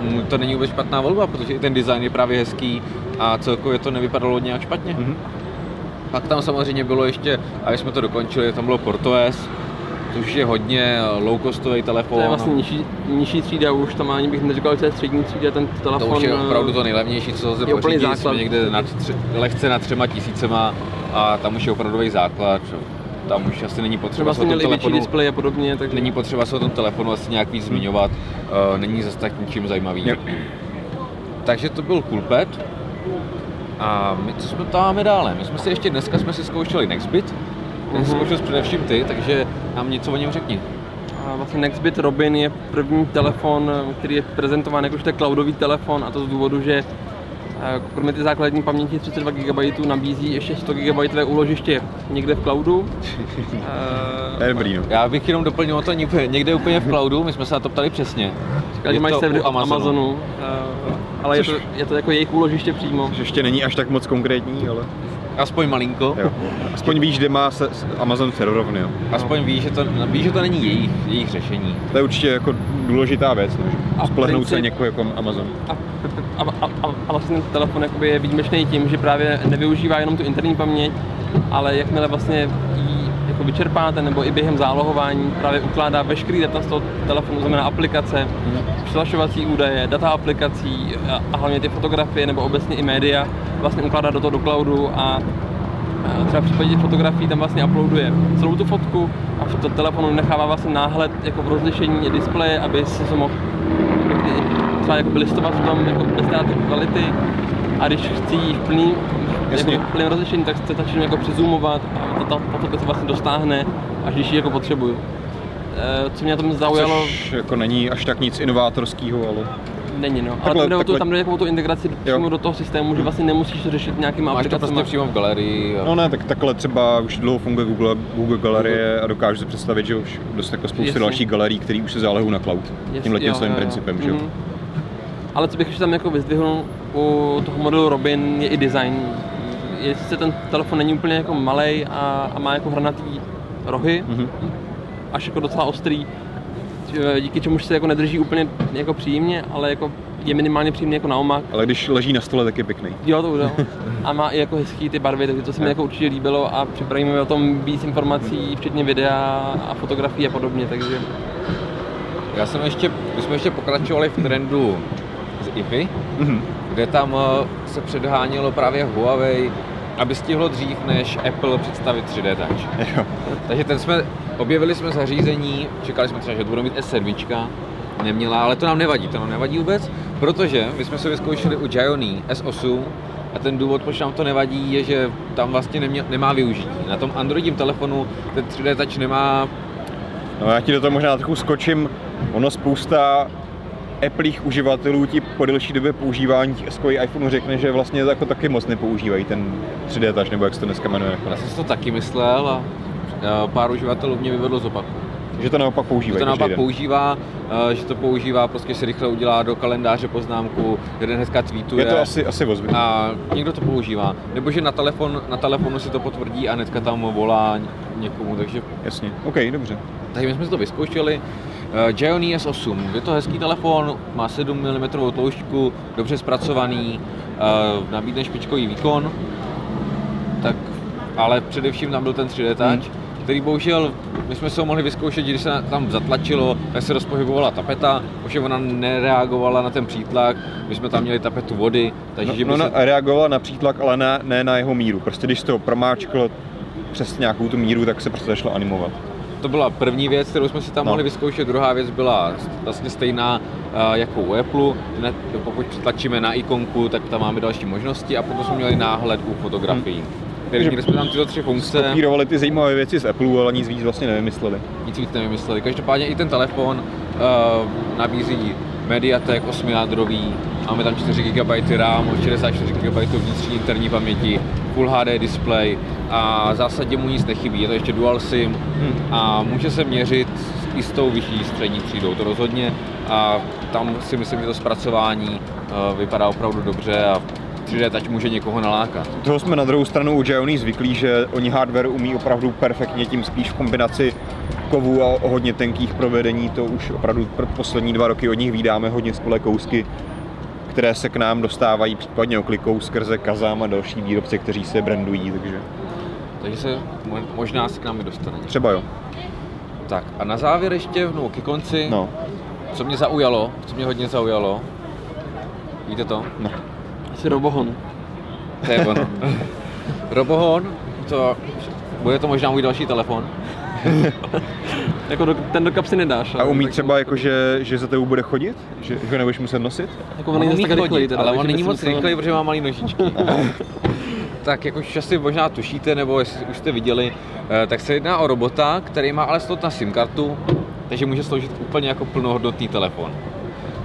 Speaker 3: mm, to není vůbec špatná volba, protože i ten design je právě hezký a celkově to nevypadalo nějak špatně.
Speaker 1: Mhm.
Speaker 3: Pak tam samozřejmě bylo ještě, a jsme to dokončili, tam bylo PortoS, což je hodně low-costový telefon.
Speaker 2: To je vlastně nižší, nižší třída už, tam ani bych neříkal, že to je střední třída, ten telefon.
Speaker 3: to už je
Speaker 2: eh,
Speaker 3: opravdu to nejlevnější, co pořídit,
Speaker 2: základ.
Speaker 3: jsme někde nad tři, lehce nad třema tisícema a tam už je opravdový základ, tam už asi není
Speaker 2: Třeba
Speaker 3: potřeba
Speaker 2: vlastně
Speaker 3: se o tom
Speaker 2: měli větší
Speaker 3: telefonu,
Speaker 2: displej a podobně, takže
Speaker 3: není potřeba se o tom telefonu asi nějak víc zmiňovat, uh, není zase tak ničím zajímavý.
Speaker 1: Jo.
Speaker 3: Takže to byl Coolpad. A my, co jsme tam máme dále? My jsme si ještě dneska jsme si zkoušeli Nextbit. Ten
Speaker 2: Mhm.
Speaker 3: zkoušel především ty, takže nám něco o něm řekni.
Speaker 2: A vlastně Nextbit Robin je první telefon, který je prezentován jakožto cloudový telefon a to z důvodu, že eh, kromě té základní paměti 32 GB nabízí ještě 100 GB úložiště někde v cloudu.
Speaker 1: To je dobrý, no.
Speaker 3: Já bych jenom doplnil to někde, někde úplně v cloudu, my jsme se na to ptali přesně.
Speaker 2: Říkali, mají
Speaker 3: to
Speaker 2: servery
Speaker 3: u
Speaker 2: od Amazonu, eh, ale je to,
Speaker 1: Což-
Speaker 2: je to jako jejich úložiště přímo.
Speaker 1: Což ještě není až tak moc konkrétní, ale
Speaker 3: Aspoň malinko.
Speaker 1: jo. Aspoň víš, kde má se, Amazon serverovny, jo.
Speaker 3: Aspoň ví, že to, ví, že to není jejich, jejich řešení.
Speaker 1: To je určitě jako důležitá věc, no, že
Speaker 2: A
Speaker 1: spolehnout se
Speaker 2: princip-
Speaker 1: někoho jako Amazon.
Speaker 2: A, a, a, a, a vlastně ten telefon je výjimečný tím, že právě nevyužívá jenom tu interní paměť, ale jakmile vlastně jako vyčerpáte nebo i během zálohování právě ukládá veškerý data z toho telefonu, to znamená aplikace, přihlašovací údaje, data aplikací a, hlavně ty fotografie nebo obecně i média vlastně ukládá do toho do cloudu a třeba v případě fotografií tam vlastně uploaduje celou tu fotku a v to telefonu nechává vlastně náhled jako v rozlišení displeje, aby si to mohl někdy třeba jako listovat v tom jako bez kvality a když chci v plný,
Speaker 1: Jasně.
Speaker 2: jako plném rozlišení, tak se stačí jako přizumovat a ta, ta, ta fotka se vlastně dostáhne, až když ji jako potřebuju. Eh, Co mě na tom zaujalo,
Speaker 1: Což jako není až tak nic inovátorského, ale
Speaker 2: není no. Ale
Speaker 1: Takhle-
Speaker 2: tam jde, o tu,
Speaker 1: takhle-
Speaker 2: tam jde jako o tu integraci přímo do toho systému, že vlastně nemusíš to řešit nějakýma
Speaker 3: Máš to
Speaker 2: aplikacemi.
Speaker 3: prostě přímo v galerii. a-
Speaker 1: No ne, tak takhle třeba už dlouho funguje Google, Google Galerie a dokážu si představit, že už dost jako spoustu
Speaker 2: Jasně.
Speaker 1: dalších galerií, které už se zálehují na cloud. Tímhle tím
Speaker 2: jo,
Speaker 1: svým
Speaker 2: jo, jo.
Speaker 1: principem, že jo.
Speaker 2: Mhm. Ale co bych ještě tam jako vyzdvihnul u toho modelu Robin je i design. Je, sice ten telefon není úplně jako malý a, a má jako hranatý rohy,
Speaker 1: Mhm.
Speaker 2: až jako docela ostrý, že- díky čemuž se jako nedrží úplně jako příjemně, ale jako je minimálně příjemný jako na omak.
Speaker 1: Ale když leží na stole, tak je pěkný.
Speaker 2: Jo, to udělal. A má i jako hezký ty barvy, takže to se mi jako určitě líbilo a připravíme o tom víc informací, včetně videa a fotografií a podobně, takže
Speaker 3: Já jsem ještě, my jsme ještě pokračovali v trendu z IFI,
Speaker 1: Mhm.
Speaker 3: kde tam eh, se předhánělo právě Huawei, aby stihlo dřív než Apple představit 3D Touch.
Speaker 1: Jo.
Speaker 3: Takže ten jsme, objevili jsme zařízení, čekali jsme třeba, že to bude mít S7, neměla, ale to nám nevadí, to nám nevadí vůbec, protože my jsme se vyzkoušeli u Xiaomi S8 a ten důvod, proč nám to nevadí, je, že tam vlastně nemě, nemá využití. Na tom Androidím telefonu ten 3D Touch nemá
Speaker 1: No já ti do toho možná trochu skočím. Ono spousta Appleích uživatelů ti po delší době používání těch s iPhone řekne, že vlastně jako taky moc nepoužívají ten 3D touch, nebo jak se to dneska jmenuje.
Speaker 3: Já jsem si to taky myslel a eh, pár uživatelů mě vyvedlo z opaku.
Speaker 1: Že to naopak
Speaker 3: Že
Speaker 1: používají.
Speaker 3: to naopak používá, eh, že to používá, prostě si rychle udělá do kalendáře poznámku, jeden hnedka tweetuje.
Speaker 1: Je to asi, asi ozbyt.
Speaker 3: A někdo to používá. Nebo že na, telefon, na telefonu si to potvrdí a hnedka tam volá někomu, takže,
Speaker 1: Jasně, OK, dobře.
Speaker 3: Takže my jsme si to vyzkoušeli. Uh, Xiaomi S8, je to hezký telefon, má 7 mm tloušťku, dobře zpracovaný, uh, nabídne špičkový výkon, tak, ale především tam byl ten 3D touch, který bohužel, my jsme se ho mohli vyzkoušet, když se tam zatlačilo, tak se rozpohybovala tapeta, už ona nereagovala na ten přítlak, my jsme tam měli tapetu vody, takže
Speaker 1: No,
Speaker 3: že by
Speaker 1: no,
Speaker 3: se...
Speaker 1: no, reagovala na přítlak, ale ne, ne na jeho míru. Prostě když to promáčklo přes nějakou tu míru, tak se prostě začalo animovat.
Speaker 3: To byla první věc, kterou jsme si tam
Speaker 1: No.
Speaker 3: mohli vyzkoušet. Druhá věc byla vlastně stejná uh, jako u Apple. Hned, pokud tlačíme na ikonku, tak tam máme další možnosti a potom jsme měli náhled u fotografií.
Speaker 1: Hmm.
Speaker 3: Takže měli jsme tam tyto tři funkce,
Speaker 1: Kopírovali ty zajímavé věci z Apple, ale nic víc vlastně nevymysleli.
Speaker 3: nic víc nevymysleli. Každopádně i ten telefon uh, nabízí Mediatek 8 jádrový, máme tam 4 GB RAM, 64 GB vnitřní interní paměti, Full HD display a v zásadě mu nic nechybí, je to ještě dual SIM a může se měřit i s tou vyšší střední třídou, to rozhodně. A tam si myslím, že to zpracování uh, vypadá opravdu dobře a 3D Touch může někoho nalákat.
Speaker 1: Toho jsme na druhou stranu u Xiaomi zvyklí, že oni hardware umí opravdu perfektně, tím spíš v kombinaci kovů a hodně tenkých provedení, to už opravdu pr- poslední dva roky od nich vydáme hodně skvělé kousky, které se k nám dostávají případně oklikou skrze Kazam a další výrobce, kteří se brandují, takže
Speaker 3: Takže se mo- možná se k nám i dostane.
Speaker 1: třeba jo.
Speaker 3: Tak a na závěr ještě, no ke konci,
Speaker 1: No,
Speaker 3: co mě zaujalo, co mě hodně zaujalo, víte to?
Speaker 1: no.
Speaker 2: Asi Robohon.
Speaker 3: To je ono. Robohon, to, bude to možná můj další telefon.
Speaker 2: Jako do, ten do kapsy nedáš.
Speaker 1: A umí
Speaker 2: tak-
Speaker 1: třeba jako, že, že za tebou bude chodit? Že, že ho nebudeš muset nosit?
Speaker 2: Jako on není
Speaker 3: umí
Speaker 2: zas tak rychlej,
Speaker 3: chodit,
Speaker 2: teda,
Speaker 3: ale on není moc
Speaker 2: musel-
Speaker 3: rychlej, protože má malý nožičky. tak jak už asi možná tušíte, nebo jestli už jste viděli, eh, tak se jedná o robota, který má ale slot na SIM kartu, takže může sloužit úplně jako plnohodnotný telefon.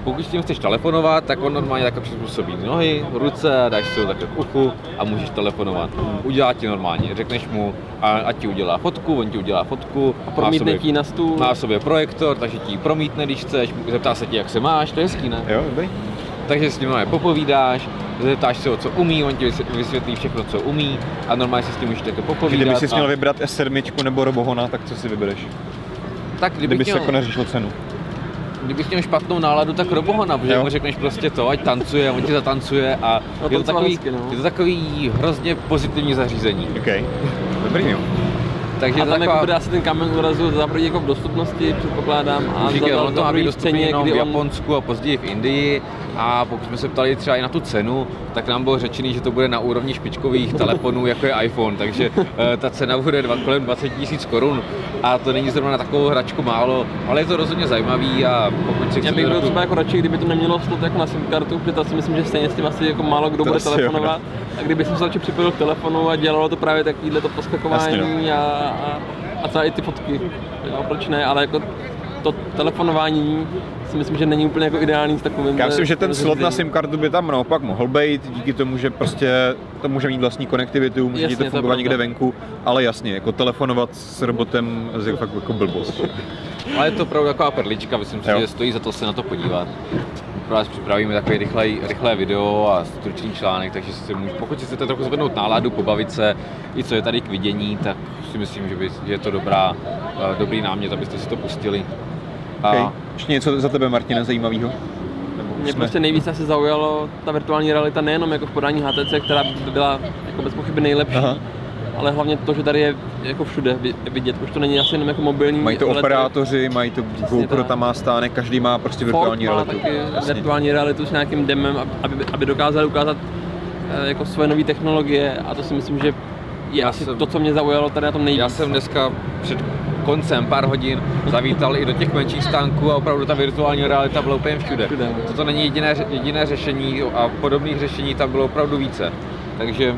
Speaker 3: Pokud s tím chceš telefonovat, tak on normálně takhle přizpůsobí nohy, ruce, dáš si ho takhle k uchu a můžeš telefonovat. Udělá ti normálně, řekneš mu, a, ať ti udělá fotku, on ti udělá fotku, v
Speaker 2: Promítne
Speaker 3: sobě,
Speaker 2: ti na stůl.
Speaker 3: má sobě projektor, takže ti ji promítne, když chceš, zeptá se ti, jak se máš, to je hezký, ne?
Speaker 1: Jo, dobrý.
Speaker 3: Takže s ním popovídáš, zeptáš se ho, co umí, on ti vysvět- vysvětlí všechno, co umí a normálně si s tím můžeš také popovídat.
Speaker 1: kdyby jsi
Speaker 3: a-
Speaker 1: měl vybrat S7 nebo Robohona, tak co si vybereš?
Speaker 3: tak
Speaker 1: Kdyby
Speaker 3: kdybych,
Speaker 1: jsi
Speaker 3: měl,
Speaker 1: jako neřešil cenu.
Speaker 3: Kdybych měl špatnou náladu, tak Robohona, protože
Speaker 1: Jo.
Speaker 3: mu řekneš prostě to, ať tancuje, on ti zatancuje a
Speaker 2: No,
Speaker 3: je, to
Speaker 2: to
Speaker 3: takový,
Speaker 2: hezky, no.
Speaker 3: je to takový hrozně pozitivní zařízení.
Speaker 1: OK. Dobrý, jo.
Speaker 3: Takže
Speaker 2: A
Speaker 3: to
Speaker 2: tam jako
Speaker 3: taková,
Speaker 2: bude asi ten kámen úrazu za první jako v dostupnosti, předpokládám, a
Speaker 3: Říkej,
Speaker 2: za,
Speaker 3: to má být
Speaker 2: druhý
Speaker 3: dostupné
Speaker 2: ceně,
Speaker 3: v
Speaker 2: kdy on
Speaker 3: Japonsku a později v Indii. A pokud jsme se ptali třeba i na tu cenu, tak nám bylo řečený, že to bude na úrovni špičkových telefonů, jako je iPhone. Takže eh, ta cena bude dva, kolem 20 000 korun. A to není zrovna na takovou hračku málo, ale je to rozhodně zajímavý a pokud si
Speaker 2: Já bych
Speaker 3: chcete
Speaker 2: byl třeba jako radši, kdyby to nemělo slot jako na SIM kartu, protože to si myslím, že stejně s tím asi jako málo kdo
Speaker 1: To
Speaker 2: bude
Speaker 1: jo,
Speaker 2: telefonovat. A kdyby jsem se radši připojil k telefonu a dělalo to právě takovýhle to poskakování
Speaker 1: Jasně,
Speaker 2: a, a, a třeba i ty fotky. Jo, proč ne, ale jako to telefonování si myslím, že není úplně jako ideální s takovým.
Speaker 1: Já myslím, že ten slot na. SIM kartu by tam naopak mohl být, díky tomu, že prostě to může mít vlastní konektivitu, může
Speaker 2: Jasně,
Speaker 1: to
Speaker 2: to
Speaker 1: fungovat
Speaker 2: pravda.
Speaker 1: někde venku, ale jasně, jako telefonovat s robotem je fakt jako blbost.
Speaker 3: Ale je to opravdu taková perlička, myslím si,
Speaker 1: Jo.
Speaker 3: že stojí za to se na to podívat. Pro vás připravíme takový rychlej, rychlé video a stručný článek, takže si může, pokud si chcete trochu zvednout náladu, pobavit se, i co je tady k vidění, tak si myslím, že, by, že je to dobrá, eh, dobrý námět, abyste si to pustili. A
Speaker 1: Okay. Ještě něco za tebe, Martina, zajímavého?
Speaker 2: Mě prostě nejvíc asi zaujalo ta virtuální realita nejenom jako v podání HTC, která by byla jako bez pochyby nejlepší,
Speaker 1: Aha.
Speaker 2: ale hlavně to, že tady je jako všude vi- vidět. Už to není asi jenom jako mobilní.
Speaker 1: Mají to
Speaker 2: ale
Speaker 1: operátoři, mají to GoPro
Speaker 2: tak.
Speaker 1: tam má stánek, každý má prostě
Speaker 2: Ford
Speaker 1: virtuální
Speaker 2: má
Speaker 1: realitu.
Speaker 2: taky
Speaker 1: Jasně.
Speaker 2: virtuální realitu s nějakým demem, ab- aby, aby dokázali ukázat eh, jako svoje nové technologie a to si myslím, že
Speaker 3: Já
Speaker 2: asi
Speaker 3: jsem-
Speaker 2: to, co mě zaujalo tady na tom nejvíc.
Speaker 3: já jsem dneska před koncem pár hodin zavítal i do těch menších stánků a opravdu ta virtuální realita byla úplně všude.
Speaker 2: Všude.
Speaker 3: Toto není jediné, jediné řešení a podobných řešení tam bylo opravdu více. Takže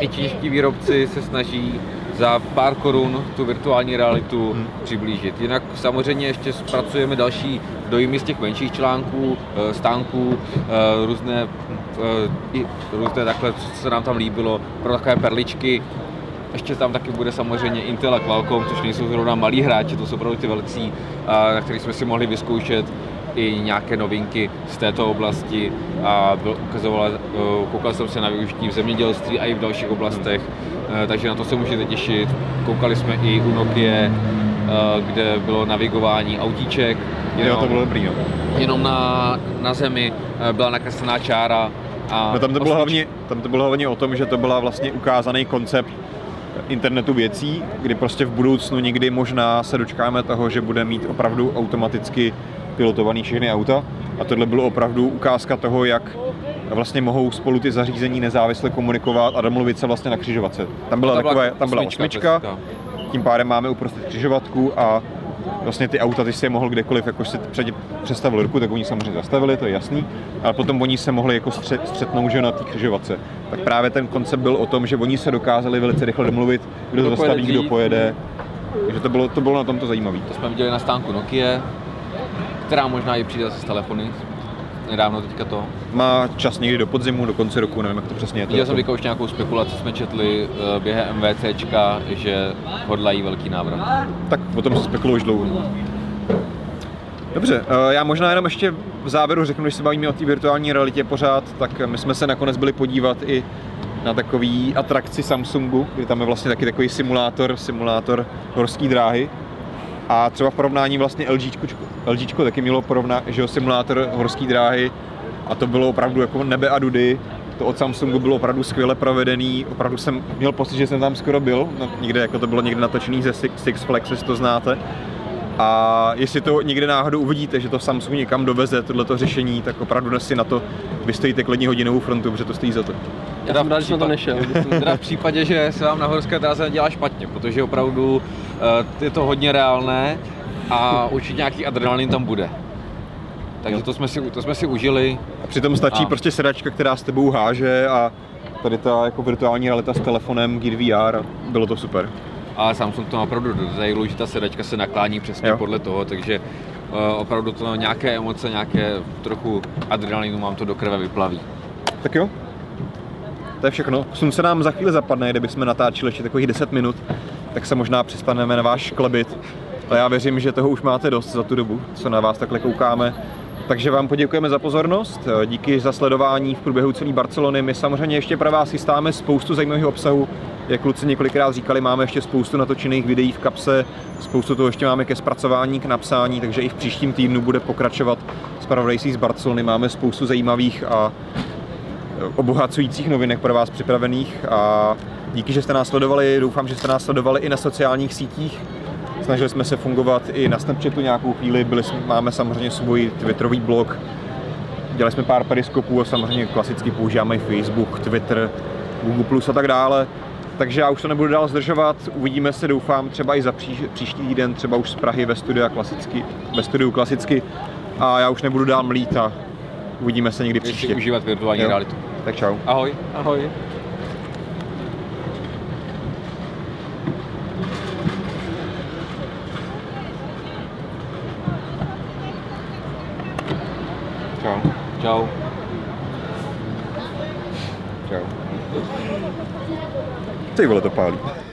Speaker 3: i čínští výrobci se snaží za pár korun tu virtuální realitu
Speaker 1: Hmm.
Speaker 3: přiblížit. Jinak samozřejmě ještě zpracujeme další dojmy z těch menších článků, eh, stánků, eh, různé, eh, i různé takhle, co se nám tam líbilo, pro takové perličky. Ještě tam taky bude samozřejmě Intel a Qualcomm, což nejsou zrovna malí hráči, to jsou opravdu ty velcí, a na kterých jsme si mohli vyzkoušet i nějaké novinky z této oblasti a byl, ukazoval, eh, koukal jsem se na využití v zemědělství a i v dalších oblastech, eh, takže na to se můžete těšit. Koukali jsme i u Nokia, eh, kde bylo navigování autíček,
Speaker 1: Jo, to bylo dobrý, no.
Speaker 3: jenom na, na zemi byla nakreslená čára. A
Speaker 1: No tam to bylo hlavně, tam to bylo hlavně o tom, že to byla vlastně ukázaný koncept internetu věcí, kdy prostě v budoucnu někdy možná se dočkáme toho, že bude mít opravdu automaticky pilotovaný všechny auta. A tohle bylo opravdu ukázka toho, jak vlastně mohou spolu ty zařízení nezávisle komunikovat a domluvit se vlastně na křižovatce. Tam byla,
Speaker 3: To byla
Speaker 1: takové, tam byla
Speaker 3: osmička
Speaker 1: osmička, tím pádem máme uprostřed křižovatku a vlastně ty auta, ty si je mohl kdekoliv jako si před, přestavil ruku, tak oni samozřejmě zastavili, to je jasný, ale potom oni se mohli jako střet, střetnout že na té křižovatce. Tak právě ten koncept byl o tom, že oni se dokázali velice rychle domluvit, kdo,
Speaker 2: Kdo
Speaker 1: zastaví, kdo pojede. Takže to bylo, to bylo na tomto zajímavé.
Speaker 3: To jsme viděli na stánku Nokia, která možná i přijde zase z telefony. Nedávno teďka to.
Speaker 1: Má čas někdy do podzimu, do konce roku, nevím, jak to přesně je.
Speaker 3: Viděl jsem
Speaker 1: jako-
Speaker 3: teďka už nějakou spekulaci, jsme četli eh, během MVCčka, že hodlají velký návrat.
Speaker 1: Tak o tom se spekuluje už dlouho. Dobře, eh, já možná jenom ještě v závěru řeknu, když se bavíme o té virtuální realitě pořád, tak my jsme se nakonec byli podívat i na takový atrakci Samsungu, kdy tam je vlastně taky takový simulátor, simulátor horské dráhy. A třeba v porovnání vlastně LGčko, LGčko taky mělo porovna, že jo, simulátor horské dráhy a to bylo opravdu jako nebe a dudy. To od Samsungu bylo opravdu skvěle provedený, opravdu jsem měl pocit, že jsem tam skoro byl, no, někde, jako to bylo někde natočený ze Six, Six Flags, jestli to znáte. A jestli to někde náhodou uvidíte, že to Samsung někam doveze, tohleto řešení, tak opravdu si na to vystojíte klidně hodinovou frontu, protože to stojí za to.
Speaker 2: Já jsem rád, že jsem to nešel.
Speaker 3: Teda v případě, že se vám na horské dráze nedělá špatně, protože opravdu je to hodně reálné a určitě nějaký adrenalin tam bude. Takže to jsme si, to jsme si užili.
Speaker 1: A přitom stačí
Speaker 3: A.
Speaker 1: prostě sedačka, která s tebou háže a tady ta jako virtuální realita s telefonem Gear VR a bylo to super.
Speaker 3: Ale Samsung to má opravdu do detailu, že ta sedačka se naklání přesně jo. podle toho, takže uh, opravdu to nějaké emoce, nějaké trochu adrenalinu mám to do krve vyplaví.
Speaker 1: Tak jo, to je všechno. Slunce nám za chvíli zapadne, kdybychom natáčeli ještě takových 10 minut, tak se možná přespaneme na váš klebit. Ale já věřím, že toho už máte dost za tu dobu, co na vás takhle koukáme. Takže vám poděkujeme za pozornost, díky za sledování v průběhu celé Barcelony. My samozřejmě ještě pro vás chystáme spoustu zajímavého obsahu. Jak kluci několikrát říkali, máme ještě spoustu natočených videí v kapse, spoustu toho ještě máme ke zpracování, k napsání, takže i v příštím týdnu bude pokračovat zpravodajství z Barcelony. Máme spoustu zajímavých a obohacujících novinek pro vás připravených a díky, že jste nás sledovali, doufám, že jste nás sledovali i na sociálních sítích. Snažili jsme se fungovat i na Snapchatu nějakou chvíli, byli jsme, máme samozřejmě svůj Twitterový blog, dělali jsme pár periskopů a samozřejmě klasicky používáme i Facebook, Twitter, Google Plus a tak dále. Takže já už to nebudu dál zdržovat, uvidíme se doufám třeba i za příš, příští týden, třeba už z Prahy ve studiu klasicky, ve studiu klasicky a já už nebudu dál mlít a uvidíme se někdy
Speaker 3: Ještě
Speaker 1: příště.
Speaker 3: užívat virtuální
Speaker 1: Jo.
Speaker 3: realitu.
Speaker 1: Tak čau.
Speaker 3: Ahoj.
Speaker 2: Ahoj.
Speaker 1: Čau.
Speaker 3: Čau.
Speaker 1: Čau. Ty vole, to pálí.